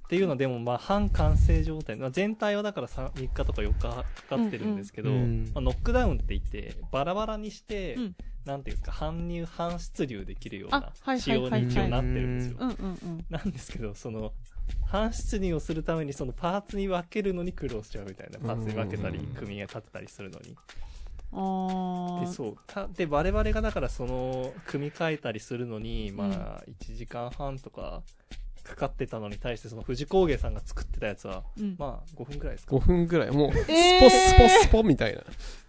っていうのでも、まあ、半完成状態、まあ、全体はだから 3, 3日とか4日かかってるんですけど、うんうんまあ、ノックダウンって言って、バラバラにして、うんなんていうんですか、搬入、搬出流できるようあなはい仕様に一応なってるんですよ。なんですけど、その、搬出入をするためにそのパーツに分けるのに苦労しちゃうみたいな。パーツに分けたりうん、組み合立てたりするのに。あで、そう。たで、我々がだからその、組み替えたりするのに、まあ、1時間半とか、かかってたのに対して、その藤工芸さんが作ってたやつは、うんまあ、5分くらいですか5。分ぐらい、もう、ス えーポスポスポみたいな。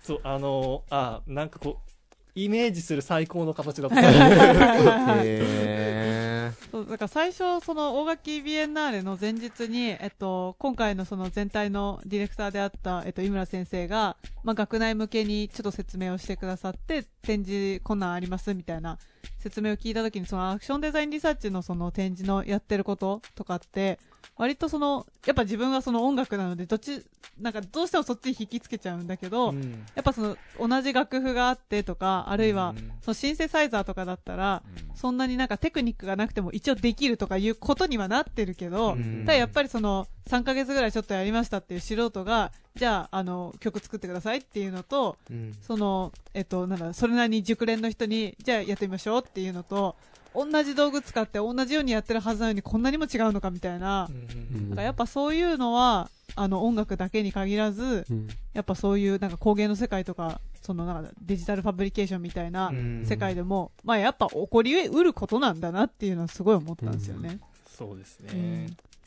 そう、あのあ、なんかこう、イメージする最高の形だった。へそうだから最初、その大垣ビエンナーレの前日に、えっと、今回のその全体のディレクターであった、えっと、井村先生が、まあ、学内向けにちょっと説明をしてくださって、展示こんなんありますみたいな説明を聞いたときに、そのアクションデザインリサーチのその展示のやってることとかって、割とその、やっぱ自分はその音楽なので、どっち、なんかどうしてもそっちに引きつけちゃうんだけど、うん。やっぱその、同じ楽譜があってとか、あるいはうん、そのシンセサイザーとかだったら、そんなになんかテクニックがなくても一応できるとかいうことにはなってるけど、うん。ただやっぱりその3ヶ月ぐらいちょっとやりましたっていう素人が、じゃあ、あの、曲作ってくださいっていうのと、うん。その、えっと、なんだ、それなりに熟練の人に、じゃあやってみましょうっていうのと、同じ道具使って同じようにやってるはずなのにこんなにも違うのかみたいな、うん。なんかやっぱそういうのは、あの音楽だけに限らず、うん。やっぱそういうなんか工芸の世界とか、そのなんかデジタルファブリケーションみたいなうん。世界でも、まあやっぱ起こり得ることなんだなっていうのはすごい思ったんですよね。そうですね。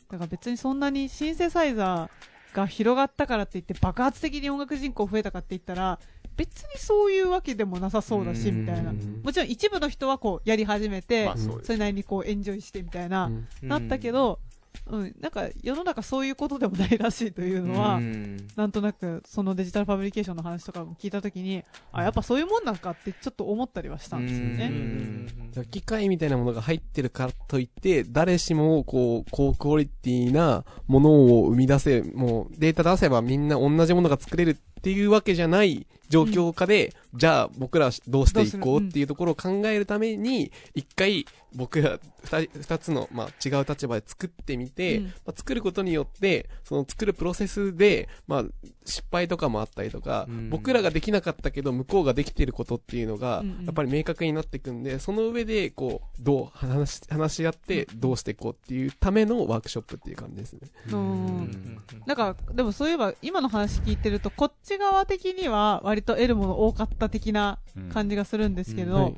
うんだから別にそんなにシンセサイザーが広がったからって言って爆発的に音楽人口増えたかって言ったら、別にそういうわけでもなさそうだし、うんみたいなう。んもちろん一部の人はこうやり始めて、まあそそれなりにこうエンジョイしてみたいな、うんなったけど、うん、なんか世の中そういうことでもないらしいというのは、うん。なんとなくそのデジタルファブリケーションの話とかも聞いたときに、あ、やっぱそういうもんなんかってちょっと思ったりはしたんですようね。ん。機械みたいなものが入ってるからといって、誰しも、こう、高クオリティなものを生み出せ、もう、データ出せばみんな同じものが作れるっていうわけじゃない状況下で、じゃあ僕らどうしていこうっていうところを考えるために、一回僕ら二人二つの、まあ、違う立場で作ってみて、うん。まあ、作ることによって、その作るプロセスで、まあ、失敗とかもあったりとか、うん。僕らができなかったけど、向こうができていることっていうのが、やっぱり明確になっていくんで、その上で、こう、どう話し、話し合って、どうしていこうっていうためのワークショップっていう感じですね。うん。なんか、でもそういえば、今の話聞いてると、こっち側的には、割と得るもの多かった的な感じがするんですけど、はい。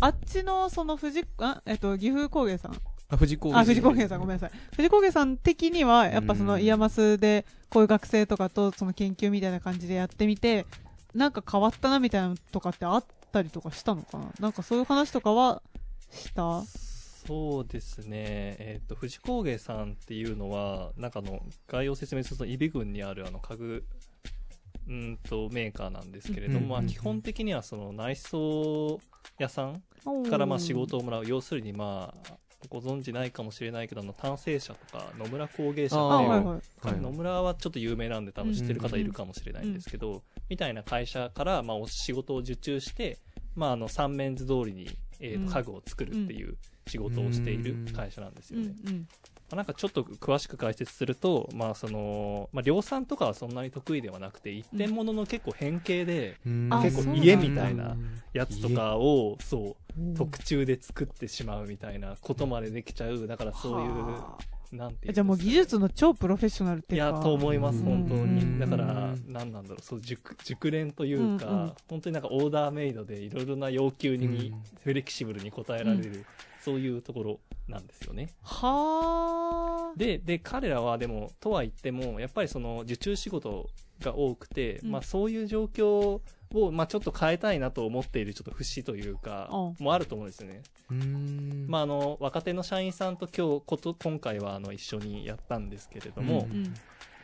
あっちの、その、藤、あ、えっと、岐阜工芸さん。あ、藤子あ、藤工芸さん、ごめんなさい。藤工芸さん的には、やっぱその、うん IAMASで、こういう学生とかと、その研究みたいな感じでやってみて、なんか変わったなみたいなのとかってあったりとかしたのかな？なんかそういう話とかは、した？そうですね、えっ、と、富士工芸さんっていうのは、なんかあの、概要を説明すると、揖斐郡にあるあの家具、うんと、メーカーなんですけれども、うんまあ、基本的にはその内装屋さんからまあ仕事をもらう、要するにまあ、ご存知ないかもしれないけど、あの、単成者とか、野村工芸社あ、っていう、はいはい。はい野村はちょっと有名なんで多分知ってる方いるかもしれないんですけど、みたいな会社から、まあ、お仕事を受注して、まあ、あの、三面図通りに、えと家具を作るっていう仕事をしている会社なんですよね。うんうん。まあなんかちょっと詳しく解説すると、まあ、その、まあ、量産とかはそんなに得意ではなくて、一点物の結構変形で、うなんだ。家みたいなやつとかを、そう、特注で作ってしまうみたいなことまでできちゃう。だからそういう、はあ。なんてね。じゃあもう技術の超プロフェッショナルっていうか。いや、と思います、うん。本当に。うんだから、何なんだろう、そう、熟、熟練というか、うんうん。本当になんかオーダーメイドでいろいろな要求にうん。フレキシブルに応えられる、そういうところなんですよね。はあ。で、で、彼らはでも、とは言っても、やっぱりその受注仕事が多くて、うんまあそういう状況を、まあちょっと変えたいなと思っているちょっと節というか、うんもあると思うんですよね。うんまああの、若手の社員さんと今日、こと、今回はあの、一緒にやったんですけれども、うんうん。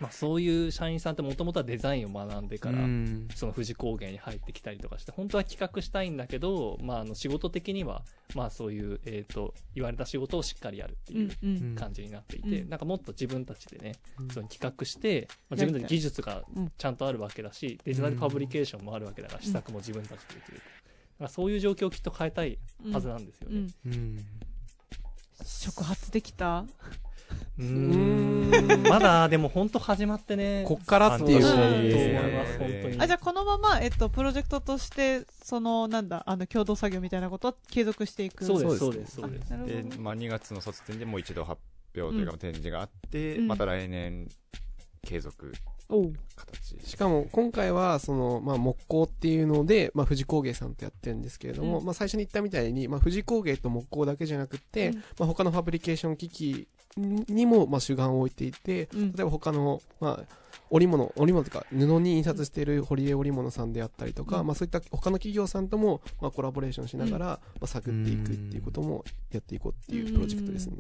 まあそういう社員さんってもともとはデザインを学んでから、うんその富士工芸に入ってきたりとかして、本当は企画したいんだけど、まああの仕事的には、まあそういう、えっ、と、言われた仕事をしっかりやるってういう。感じになっていて、うんなんかもっと自分たちでね、うんその企画して、まあ、自分たちの技術がうんちゃんとあるわけだし、デジタルファブリケーションもあるわけだから、試作も自分たちでできる。だからそういう状況をきっと変えたいはずなんですよね。うん。うん触発できた？うーん。まだでも本当始まってねこっからっていう。あ、じゃあこのまま、えっと、プロジェクトとして、その、なんだ、あの、共同作業みたいなことは継続していく。そうです。そううですすそうです。で、まあ、2月の卒展でもう一度発表というか展示があって、うん。また来年継続しかも今回はその、まあ、木工っていうので、まあ、富士工芸さんとやってるんですけれども、うん。まあ、最初に言ったみたいに、まあ、富士工芸と木工だけじゃなくて、うん。まあ、他のファブリケーション機器にも、まあ、主眼を置いていて、うん。例えば他の、まあ、織物、織物というか、布に印刷している堀江織物さんであったりとか、うん。まあそういった他の企業さんとも、まあコラボレーションしながら、まあ探っていくっていうこともやっていこうっていうプロジェクトですね。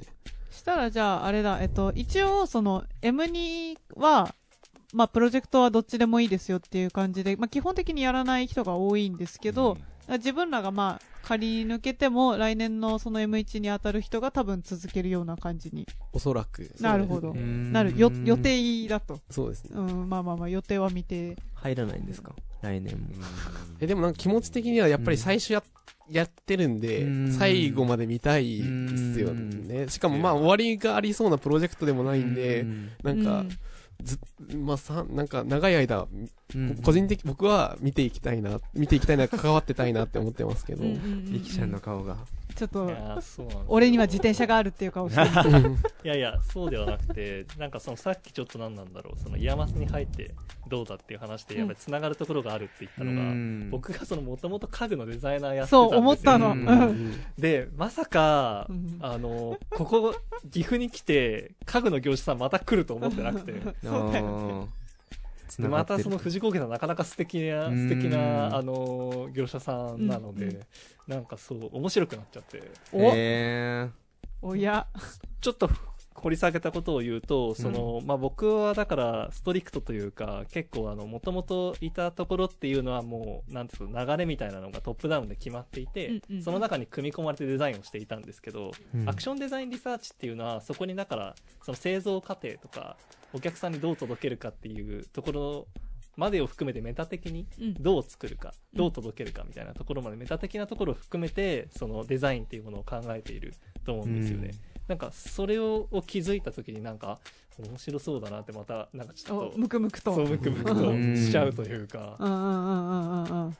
したら、じゃあ、あれだ、えっと、一応、その、M2 は、まあ、プロジェクトはどっちでもいいですよっていう感じで、まあ、基本的にやらない人が多いんですけど、自分らがまあ、借り抜けても、来年のその M1 に当たる人が多分続けるような感じにおそらく。なるほどなる、よ、予定だと。そうですね。うん、まあまあまあ、予定は見て。入らないんですか？来年も。え、でもなんか気持ち的にはやっぱり最初や、やってるんでうん、最後まで見たいですよね。しかもまあ終わりがありそうなプロジェクトでもないんで、なんか、ず、まあさ、なんか長い間、うん、個人的、僕は見ていきたいな、見ていきたいな、関わってたいなって思ってますけど。リキちゃんの顔が。ちょっと俺には自転車があるっていう顔してる。う んいやいや、そうではなくて、なんかそのさっきちょっと何なんだろう、その IAMASに入ってどうだっていう話で、やっぱり繋がるところがあるって言ったのが、うん。僕がそのもともと家具のデザイナーやってたそう、んですよ。思ったの。で、まさか、うん。あの、ここ、岐阜に来て、家具の業者さんまた来ると思ってなくて、そうだよね。でまたその藤子家さんなかなか素敵な、うん。素敵な、あの、業者さんなので、うん。なんかそう、面白くなっちゃって、お、えおや。ちょっと掘り下げたことを言うと、その、まあ、僕はだからストリクトというか、結構あの、もともといたところっていうのはもう、なんていうの、流れみたいなのがトップダウンで決まっていて、うんうんその中に組み込まれてデザインをしていたんですけど、うん。アクションデザインリサーチっていうのは、そこにだから、その製造過程とか、お客さんにどう届けるかっていうところまでを含めてメタ的にうん。どう作るか、うん。どう届けるかみたいなところまでメタ的なところを含めて、そのデザインっていうものを考えていると思うんですよね。なんか、それをを気づいたときになんか、面白そうだなってまた、なんかちょっおと、むくむくと。そう、ムクムクとしちゃうというか、うんうんうんうんうんうん。だ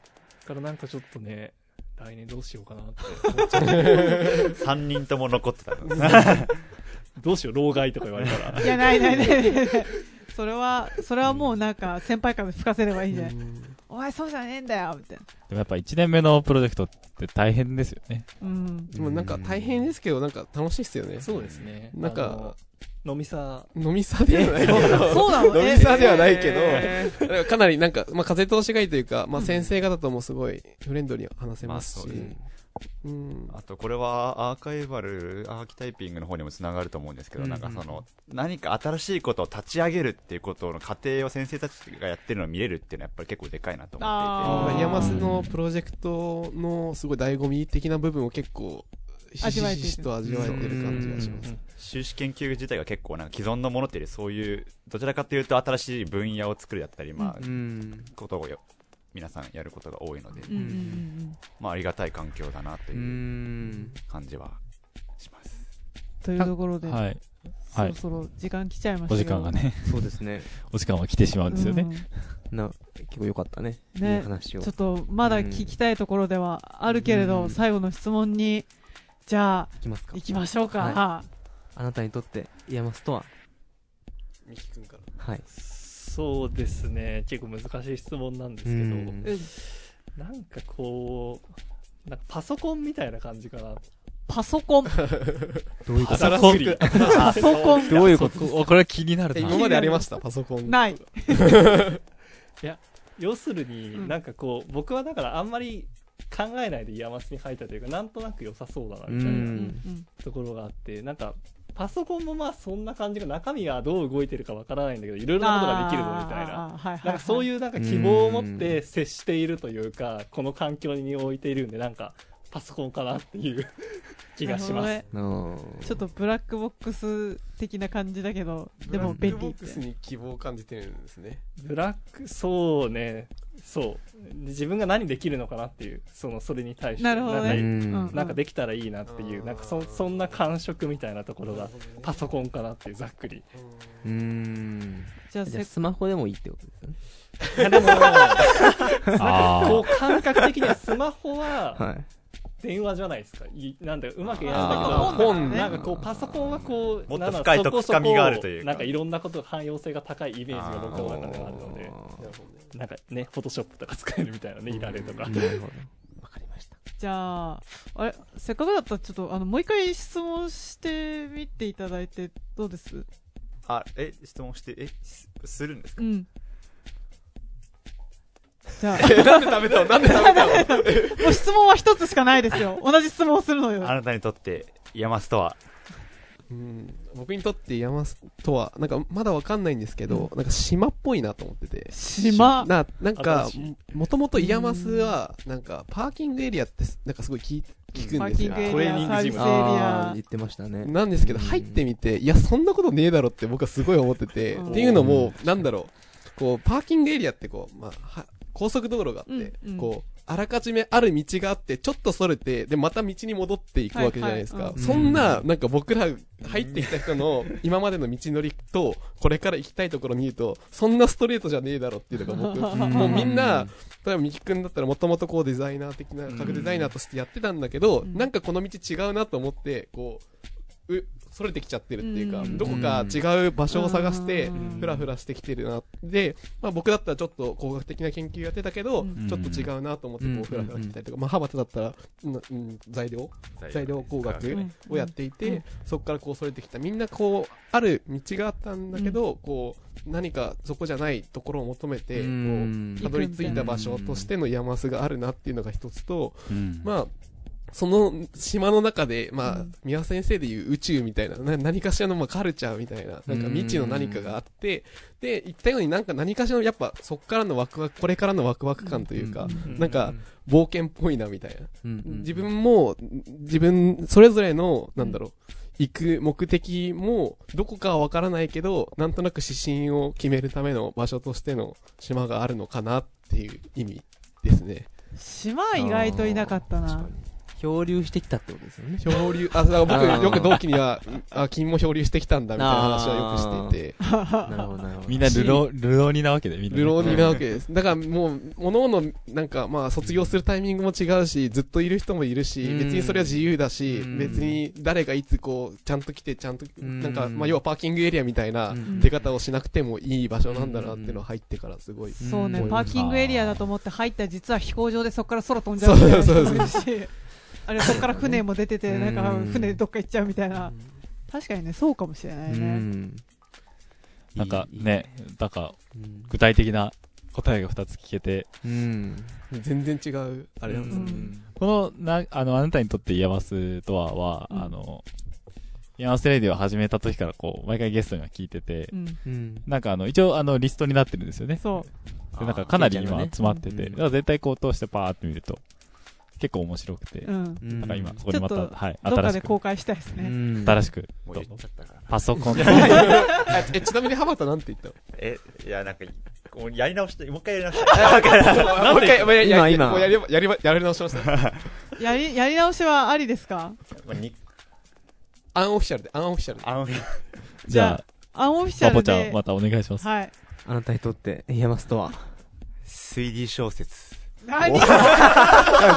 からなんかちょっとね、来年どうしようかなって思っちゃう。3人とも残ってたのどうしよう、老害とか言われたら。いや、ないないないないない。それは、それはもうなんか、先輩から吹かせればいいんじゃない？お前そうじゃねえんだよみたいな。でもやっぱ1年目のプロジェクトって大変ですよね。うん。でもなんか大変ですけど、なんか楽しいっすよね。そうですね。なんか飲みさ、飲み差 ではないけど。そうなの？飲み差ではないけど、からかなりなんか、まあ、風通しがいいというか、まあ、先生方ともすごいフレンドリーに話せますし、まあそうん。あとこれはアーカイバルアーキタイピングの方にもつながると思うんですけど、うんなんかその何か新しいことを立ち上げるっていうことの過程を先生たちがやってるのを見れるっていうのはやっぱり結構でかいなと思っていて IAMASのプロジェクトのすごい醍醐味的な部分を結構、ひし味わえてるひしと味わえてる感じがします。修士研究自体が結構なんか既存のものっていうよりそういうどちらかというと新しい分野を作るだったり、まあうん。ことをよ皆さんやることが多いので、うんうんうんまあありがたい環境だなとう。いうん感じはします。というところで、はい。そろそろ時間来ちゃいましたよお時間が。ね、そうですね。お時間は来てしまうんですよね。な、結構良かったね。ねいい話をちょ。っと、まだ聞きたいところではあるけれど、うん最後の質問に、じゃあ、いきますか。行きましょうか。はあなたにとって、 IAMASとはミキ君から。はい。そうですね。結構難しい質問なんですけど、うんうんなんかこう、なんかパソコンみたいな感じかな。パソコン？どういうこと？パソコンパソコン。どういうこと？こ これ気になるな。え今までありました？パソコン。ない。要するに、うんなんかこう、僕はだからあんまり考えないで IAMASに入ったというか、なんとなく良さそうだな、みたいうんなところがあって、なんか、パソコンもまあそんな感じが、中身がどう動いてるかわからないんだけど、いろいろなことができるぞ、みたいな。なんかそういうなんか希望を持って接しているというか、この環境に置いているんで、なんかパソコンかなっていう 気がします。ちょっとブラックボックス的な感じだけど、でも便利ってブラックボック。スに希望を感じてるんですね。ブラック、そうね。そう。で自分が何できるのかなっていうそのそれに対して。なるほどね。なんかできたらいいなっていうなんかそそんな感触みたいなところがパソコンかなっていうざっくり。うーん。じゃあせじゃあスマホでもいいってことですよね。でもあ こう感覚的にはスマホははい電話じゃないですか。いなんだうまく言えあー。ないんだけど本なんかこうパソコンはこうもっとなんだ深いとそこそこ深みがあるというか。なんかいろんなこと汎用性が高いイメージが僕の中ではあるので。あなんかねフォトショップとか使えるみたいなねいられとかーなるほどわかりました。じゃあ、あれ、せっかくだったらちょっと、あの、もう一回質問してみていただいて、どうです？あ、え、質問して、え、すするんですか？うん。じゃあ、なんでダメだろなんでダメだろもう質問は一つしかないですよ。同じ質問をするのよ。あなたにとって、イヤマスとは、うん僕にとって山とは、なんかまだわかんないんですけど、なんか島っぽいなと思ってて。島？な、なんか新しい、もともとイヤマスは、なんか、パーキングエリアって、なんかすごい聞い聞くんですよ。パーキング。エトレリア、ーニングジム。エリア。あー。言。ってましたね。なんですけど、うん。入ってみて、いや、そんなことねえだろって僕はすごい思ってて、うん。っていうのも、なんだろう、こう、パーキングエリアってこう、まあ、は高速道路があって、うんうん。こう、あらかじめある道があって、ちょっとそれて、で、また道に戻っていくわけじゃないですか。はいはいそんな、なんか僕ら入ってきた人の今までの道のりと、これから行きたいところ見ると、そんなストレートじゃねえだろっていうのが僕、うん。もうみんな、例えば、みきくんだったらもともとこうデザイナー的な、ん家具デザイナーとしてやってたんだけど、うん。なんかこの道違うなと思って、こう、う、それてきちゃってるっていうか、うん。どこか違う場所を探してうん、ふらふらしてきてるな。で、まあ僕だったらちょっと工学的な研究やってたけど、うん。ちょっと違うなと思ってこうふらふら来たりとか、まあハバタだったら、うんうん材料？材料。工学うん。をやっていて、うん。そこからこうそれてきた。みんなこう、ある道があったんだけど、こう、何かそこじゃないところを求めて、こう、うんたどり着いた場所としての山マがあるなっていうのが一つと、うん。まあ、その島の中で、まあうん、三輪先生でいう宇宙みたいな、な何かしらのまあカルチャーみたいな、なんか未知の何かがあって、で、言ったようになんか何かしらの、やっぱそっからのワクワク、これからのワクワク感というか、うん。なんか冒険っぽいなみたいな。自分も、自分、それぞれの、なんだろう、行く目的も、どこかはわからないけど、なんとなく指針を決めるための場所としての島があるのかなっていう意味ですね。島は意外といなかったな。漂流してきたってことですよね。漂流、あ、だから僕、よく同期には、あ、君も漂流してきたんだみたいな話はよくしていて、なるほどなるほど。みんな流浪、流浪人なわけで、みんなね。流浪人なわけです。だからもう、各々、なんかまあ、卒業するタイミングも違うし、ずっといる人もいるし、うん。別にそれは自由だしう、ん。別に誰がいつこう、ちゃんと来て、ちゃんと、ん。なんか、まあ、要はパーキングエリアみたいなうん。出方をしなくてもいい場所なんだなっていうのは入ってからすごい。そうね、うんパーキングエリアだと思って入ったら実は飛行場でそこから空飛んじゃうみたいな人もいるし、あれそこから船も出てて、なんかうん。船でどっか行っちゃうみたいな。確かにね、そうかもしれないうね。ん。なんかね、だから、うん具体的な答えが2つ聞けて、うん。全然違う、あれなんですよ。うん。この、な、あの、あなたにとって IAMAS とは、は、うん。あの、 IAMAS Radio を始めた時からこう、毎回ゲストには聞いてて、なんかあの、一応あの、リストになってるんですよね。そう。でなんかかなり今集まってて、うん。だから絶対こう通してパーって見ると、結構面白くて、うん。うんなんか今、そこにまた、はい、どっか新しく、で公開したいですね。うん新しく。パソコン、え、ちなみにハバタなんて言ったの？え、いや、なんか、もうやり直して、もう一回やり直して。もう一回、もうや今今もうやり、やり、やり直しました。やり、やり直しはありですか？まあにアンオフィシャルで、アンオフィシャルで。あの、じゃアンオフィシあ、ャルパポちゃん、で。またお願いします。はい。あなたにとってイヤマスとは推理小説。何？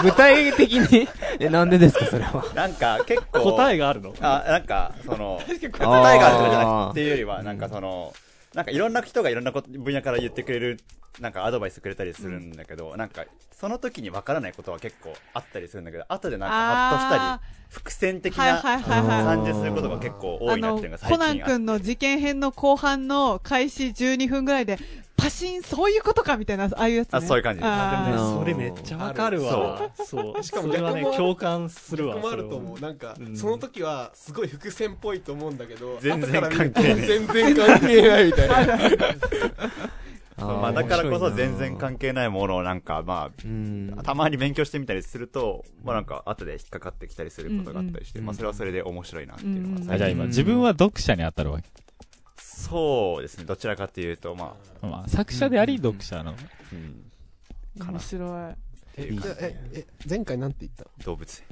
具体的に？えなんでですかそれは？なんか、結構。答えがあるの？あ、なんか、その、答え答があるとかじゃなくてっていうよりは、なんかその、なんかいろんな人がいろんなこと分野から言ってくれる、なんかアドバイスくれたりするんだけど、なんか、その時に分からないことは結構あったりするんだけど、後でなんかハッとしたり、伏線的なはいはいはいはい感じすることが結構多いなっていうのが、最コ近あって。ナン君の事件編の後半の開始12分ぐらいで、パシン、そういうことかみたいな、ああいうやつ、ね。あそういう感じでもあねーそれめっちゃわかるわ。そう。しかもそれはね逆も、共感するわ。逆もあると思う。なんか、うんその時は、すごい伏線っぽいと思うんだけど、全然関係ない 全然関係ないみたいな。まあ、だからこそ全然関係ないものをなんか、まうんあ、たまに勉強してみたりすると、まあなんか、後で引っかかってきたりすることがあったりして、まあそれはそれで面白いなっていうのがうんあじゃあ今、うん自分は読者に当たるわけ。そうですね、どちらかというと、まあ、まあ、作者であり、読者の。うん面白い。え、え、え前回なんて言ったの？動物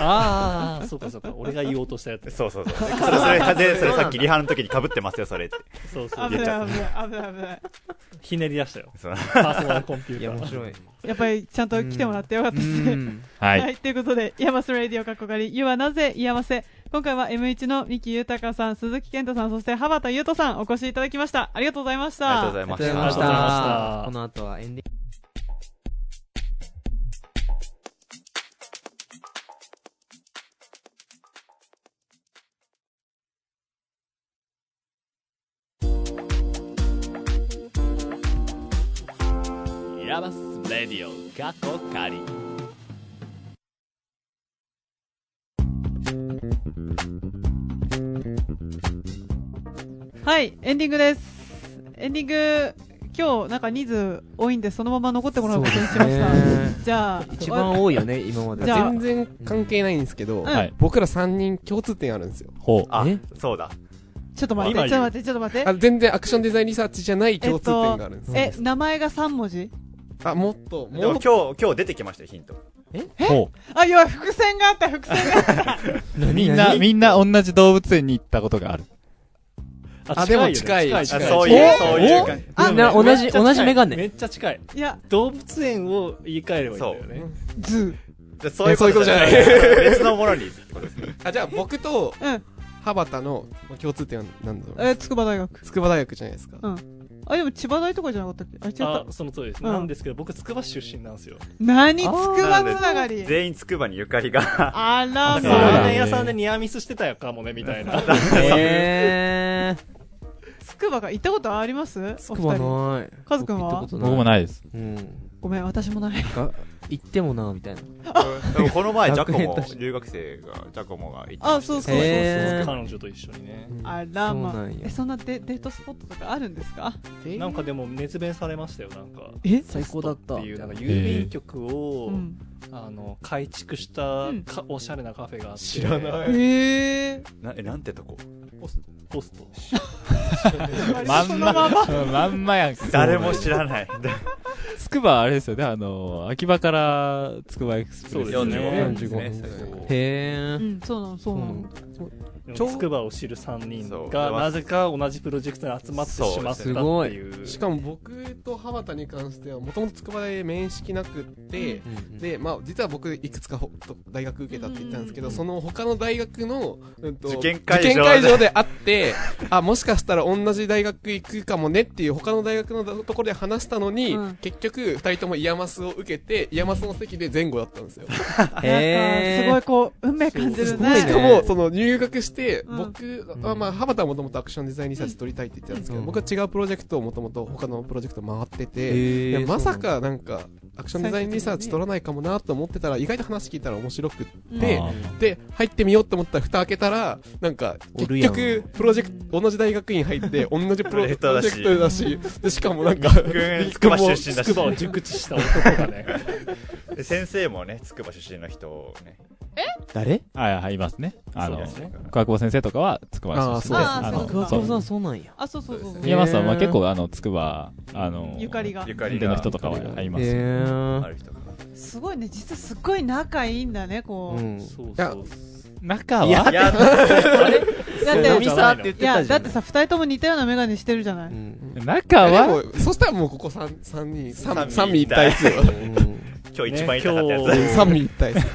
ああ、そうかそうか。俺が言おうとしたやつ。そうそうそう。それ、それ、で、それさっきリハの時に被ってますよ、それって。そうそう。危ない危言っちゃっない危ない危ない。ひねり出したよ。そうパーソナルコンピュいや、ーター。面白い。やっぱりちゃんと来てもらってよかったうですね。ん。は。はいい。ということで、イヤマスラディオかっこかり、ゆはなぜイヤマせ。今回は M1 の三木豊さん、鈴木健太さん、そして羽畑優斗さん、お越しいただきました。ありがとうございました。ありがとうございました。この後はエンディング。ヤマスレディオ過去仮。はい、エンディングです。エンディング、今日なんか人数多いんで、そのまま残ってもらうことにしました。じゃあ、一番多いよね、今まで。じゃあ全然関係ないんですけど。僕ら3人共通点あるんですよ。ほう。あえ、そうだ。ちょっと待って、ちょっと待って、ちょっと待って。あ全然アクションデザインリサーチじゃない共通点があるんですよ。え、名前が3文字？あ、もっと、でももっと、今日、今日出てきましたよ、ヒント。ほあ、いや、伏線があった、伏線があった。う。みんな、みんな同じ動物園に行ったことがある。あでも近いあ近いそういう、そういう感じ。あ同じ、同じメガネ。めっちゃ近い。いや、動物園を言い換えればいいんだよね。ズでそういうことそういうことじゃない別のものに。あ、じゃあ僕とー。うん。羽畑の共通点は何だろうえ、筑波大学。筑波大学じゃないですか。うん。あ、でも千葉大とかじゃなかったっけ？あ、違ったあ。、その通りです。うんなんですけど、僕、筑波市出身なんですよ。何？筑あー波つながり全員筑波にゆかりが。あらだから、ラーまあ。メン屋さんでニアミスしてたやかもね、みたいな。へー。筑波が行ったことあります？おつくば二人。ない。カズくんは？僕行ったこと僕もないです。うん。ごめん、私もない。が、行ってもな、みたいな。でもこの前、ジャコモ学園都市、留学生が、ジャコモが行ってあ、ましたよそうそうそうへー彼女と一緒にね。あらまあそうなんや。え、そんなデデートスポットとかあるんですか？なんかでも熱弁されましたよ、なんか。え？最高だった。っていう、なんか郵便局を、うん。あの、改築したうんか、おしゃれなカフェがあって。知らないへえ。な、え、なんてとこ？ポスト。まんま、まんまやん。誰も知らない。つくばあれですよね、あの、秋葉からつくばエクスプレス。そうですね45分へー。うん、そうなの、そうなの。つくばを知る3人が、なぜか同じプロジェクトに集まってしまったっていう。しかも僕と羽畑に関しては、もともと筑波大で面識なくって、で、まあ、実は僕、いくつか大学受けたって言ったんですけど、うんその他の大学の、うんと受験会場受験会場で会って、あ、もしかしたら同じ大学行くかもねっていう他の大学のところで話したのに、うん結局、二人とも IAMAS を受けて、 IAMAS の席で前後だったんですよ。なんか、へー。すごいこう、運命感じるねしかね。も、その入学して、うん。僕は、まあ、羽畑はもともとアクションデザインリサーチ取りたいって言ってたんですけど、うん。僕は違うプロジェクトをもともと他のプロジェクト回ってて、まさかなんか、アクションデザインリサーチ取らないかもなと思ってたら、意外と話聞いたら面白くって、あで、入ってみようと思ったら蓋開けたら、なんか、結局、プロジェクト、同じ大学院入って、同じプロジェクトだしで、しかもなんか、つくば出身だし。つくばを熟知した男がね。で先生もね、筑波出身の人をね。誰？はい、はい、いますね。あの桑久保先生とかは、つくば出身であーそうあの、桑そう久保さんそうなんや。あ、そうそうそう。宮松さんは結構、あの、つくば、あの、ゆかりがゆ。かりの人とかはいます。へーあ。る人が。すごいね、実はすっごい仲いいんだね、こう。うん。そうやそう。中いやは？いや、だって、飲みさって言っていや、たじゃん。だってさ、二人とも似たようなメガネしてるじゃない？うん。中は？そしたらもうここ三三人、三三三味一体ですよ。今日一番痛かったやつ。ね今日三味一体です。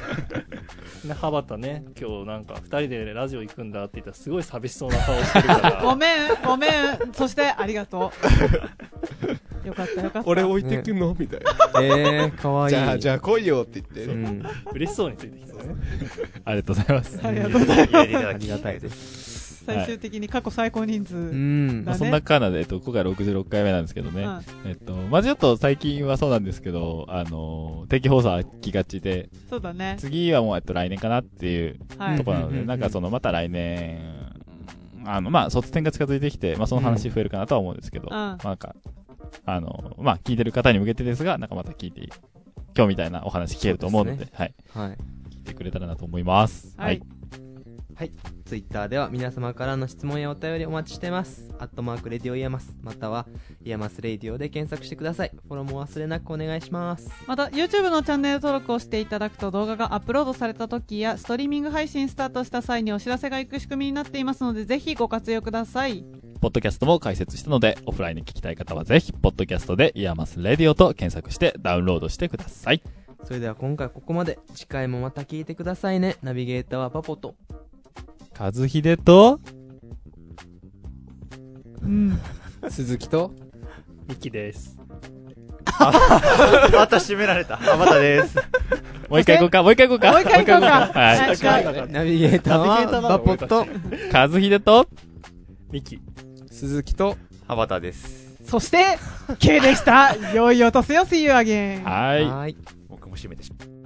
ね、羽畑ね、今日なんか、二人でラジオ行くんだって言ったら、すごい寂しそうな顔してるから。ごめん、ごめん。そして、ありがとう。よかった、よかった。俺置いてくの？みたいな。えー、かわいい。じゃあ、じゃあ来いよって言って。うん。嬉しそうについてきたね。ありがとうございます。ありがとうございます。ありがたいです。最終的に過去最高人数。ううんんま。あ、そんなカーナで、えっと、今回66回目なんですけどね。えっと、まあ、ちょっと最近はそうなんですけど、あの、定期放送飽きがちで、そうだね。次はもう、えっと、来年かなっていうはいと。ころなので、うんうんうんなんかその、また来年、あの、まあ、卒展が近づいてきて、まあ、その話増えるかなとは思うんですけど、うんまあ、なんか、あの、まあ、聞いてる方に向けてですが、なんかまた聞いて、今日みたいなお話聞けると思うので、ではい。はい。聞いてくれたらなと思います。はい。はい。ツイッターでは皆様からの質問やお便りお待ちしてます。アットマーク Radio IAMAS、または IAMAS Radio で検索してください。フォローも忘れなくお願いします。また YouTube のチャンネル登録をしていただくと動画がアップロードされた時やストリーミング配信スタートした際にお知らせが行く仕組みになっていますのでぜひご活用くださいポッドキャストも開設したので、オフラインで聞きたい方はぜひ、ポッドキャストで IAMAS Radio と検索してダウンロードしてください。それでは今回ここまで。次回もまた聞いてくださいね。ナビゲーターはパポと。和秀と、うん鈴木と、ミキです。また閉められた。あ、またです。もう一回行こうか、もう一回行こうか。もう一回行こうかはい。ナビゲーターナビゲーターなのは？バポと。和秀と、ミキ。鈴木と、羽ばたです。そして K でした 良いお年を See you again はい。はい。僕も閉めてしまう。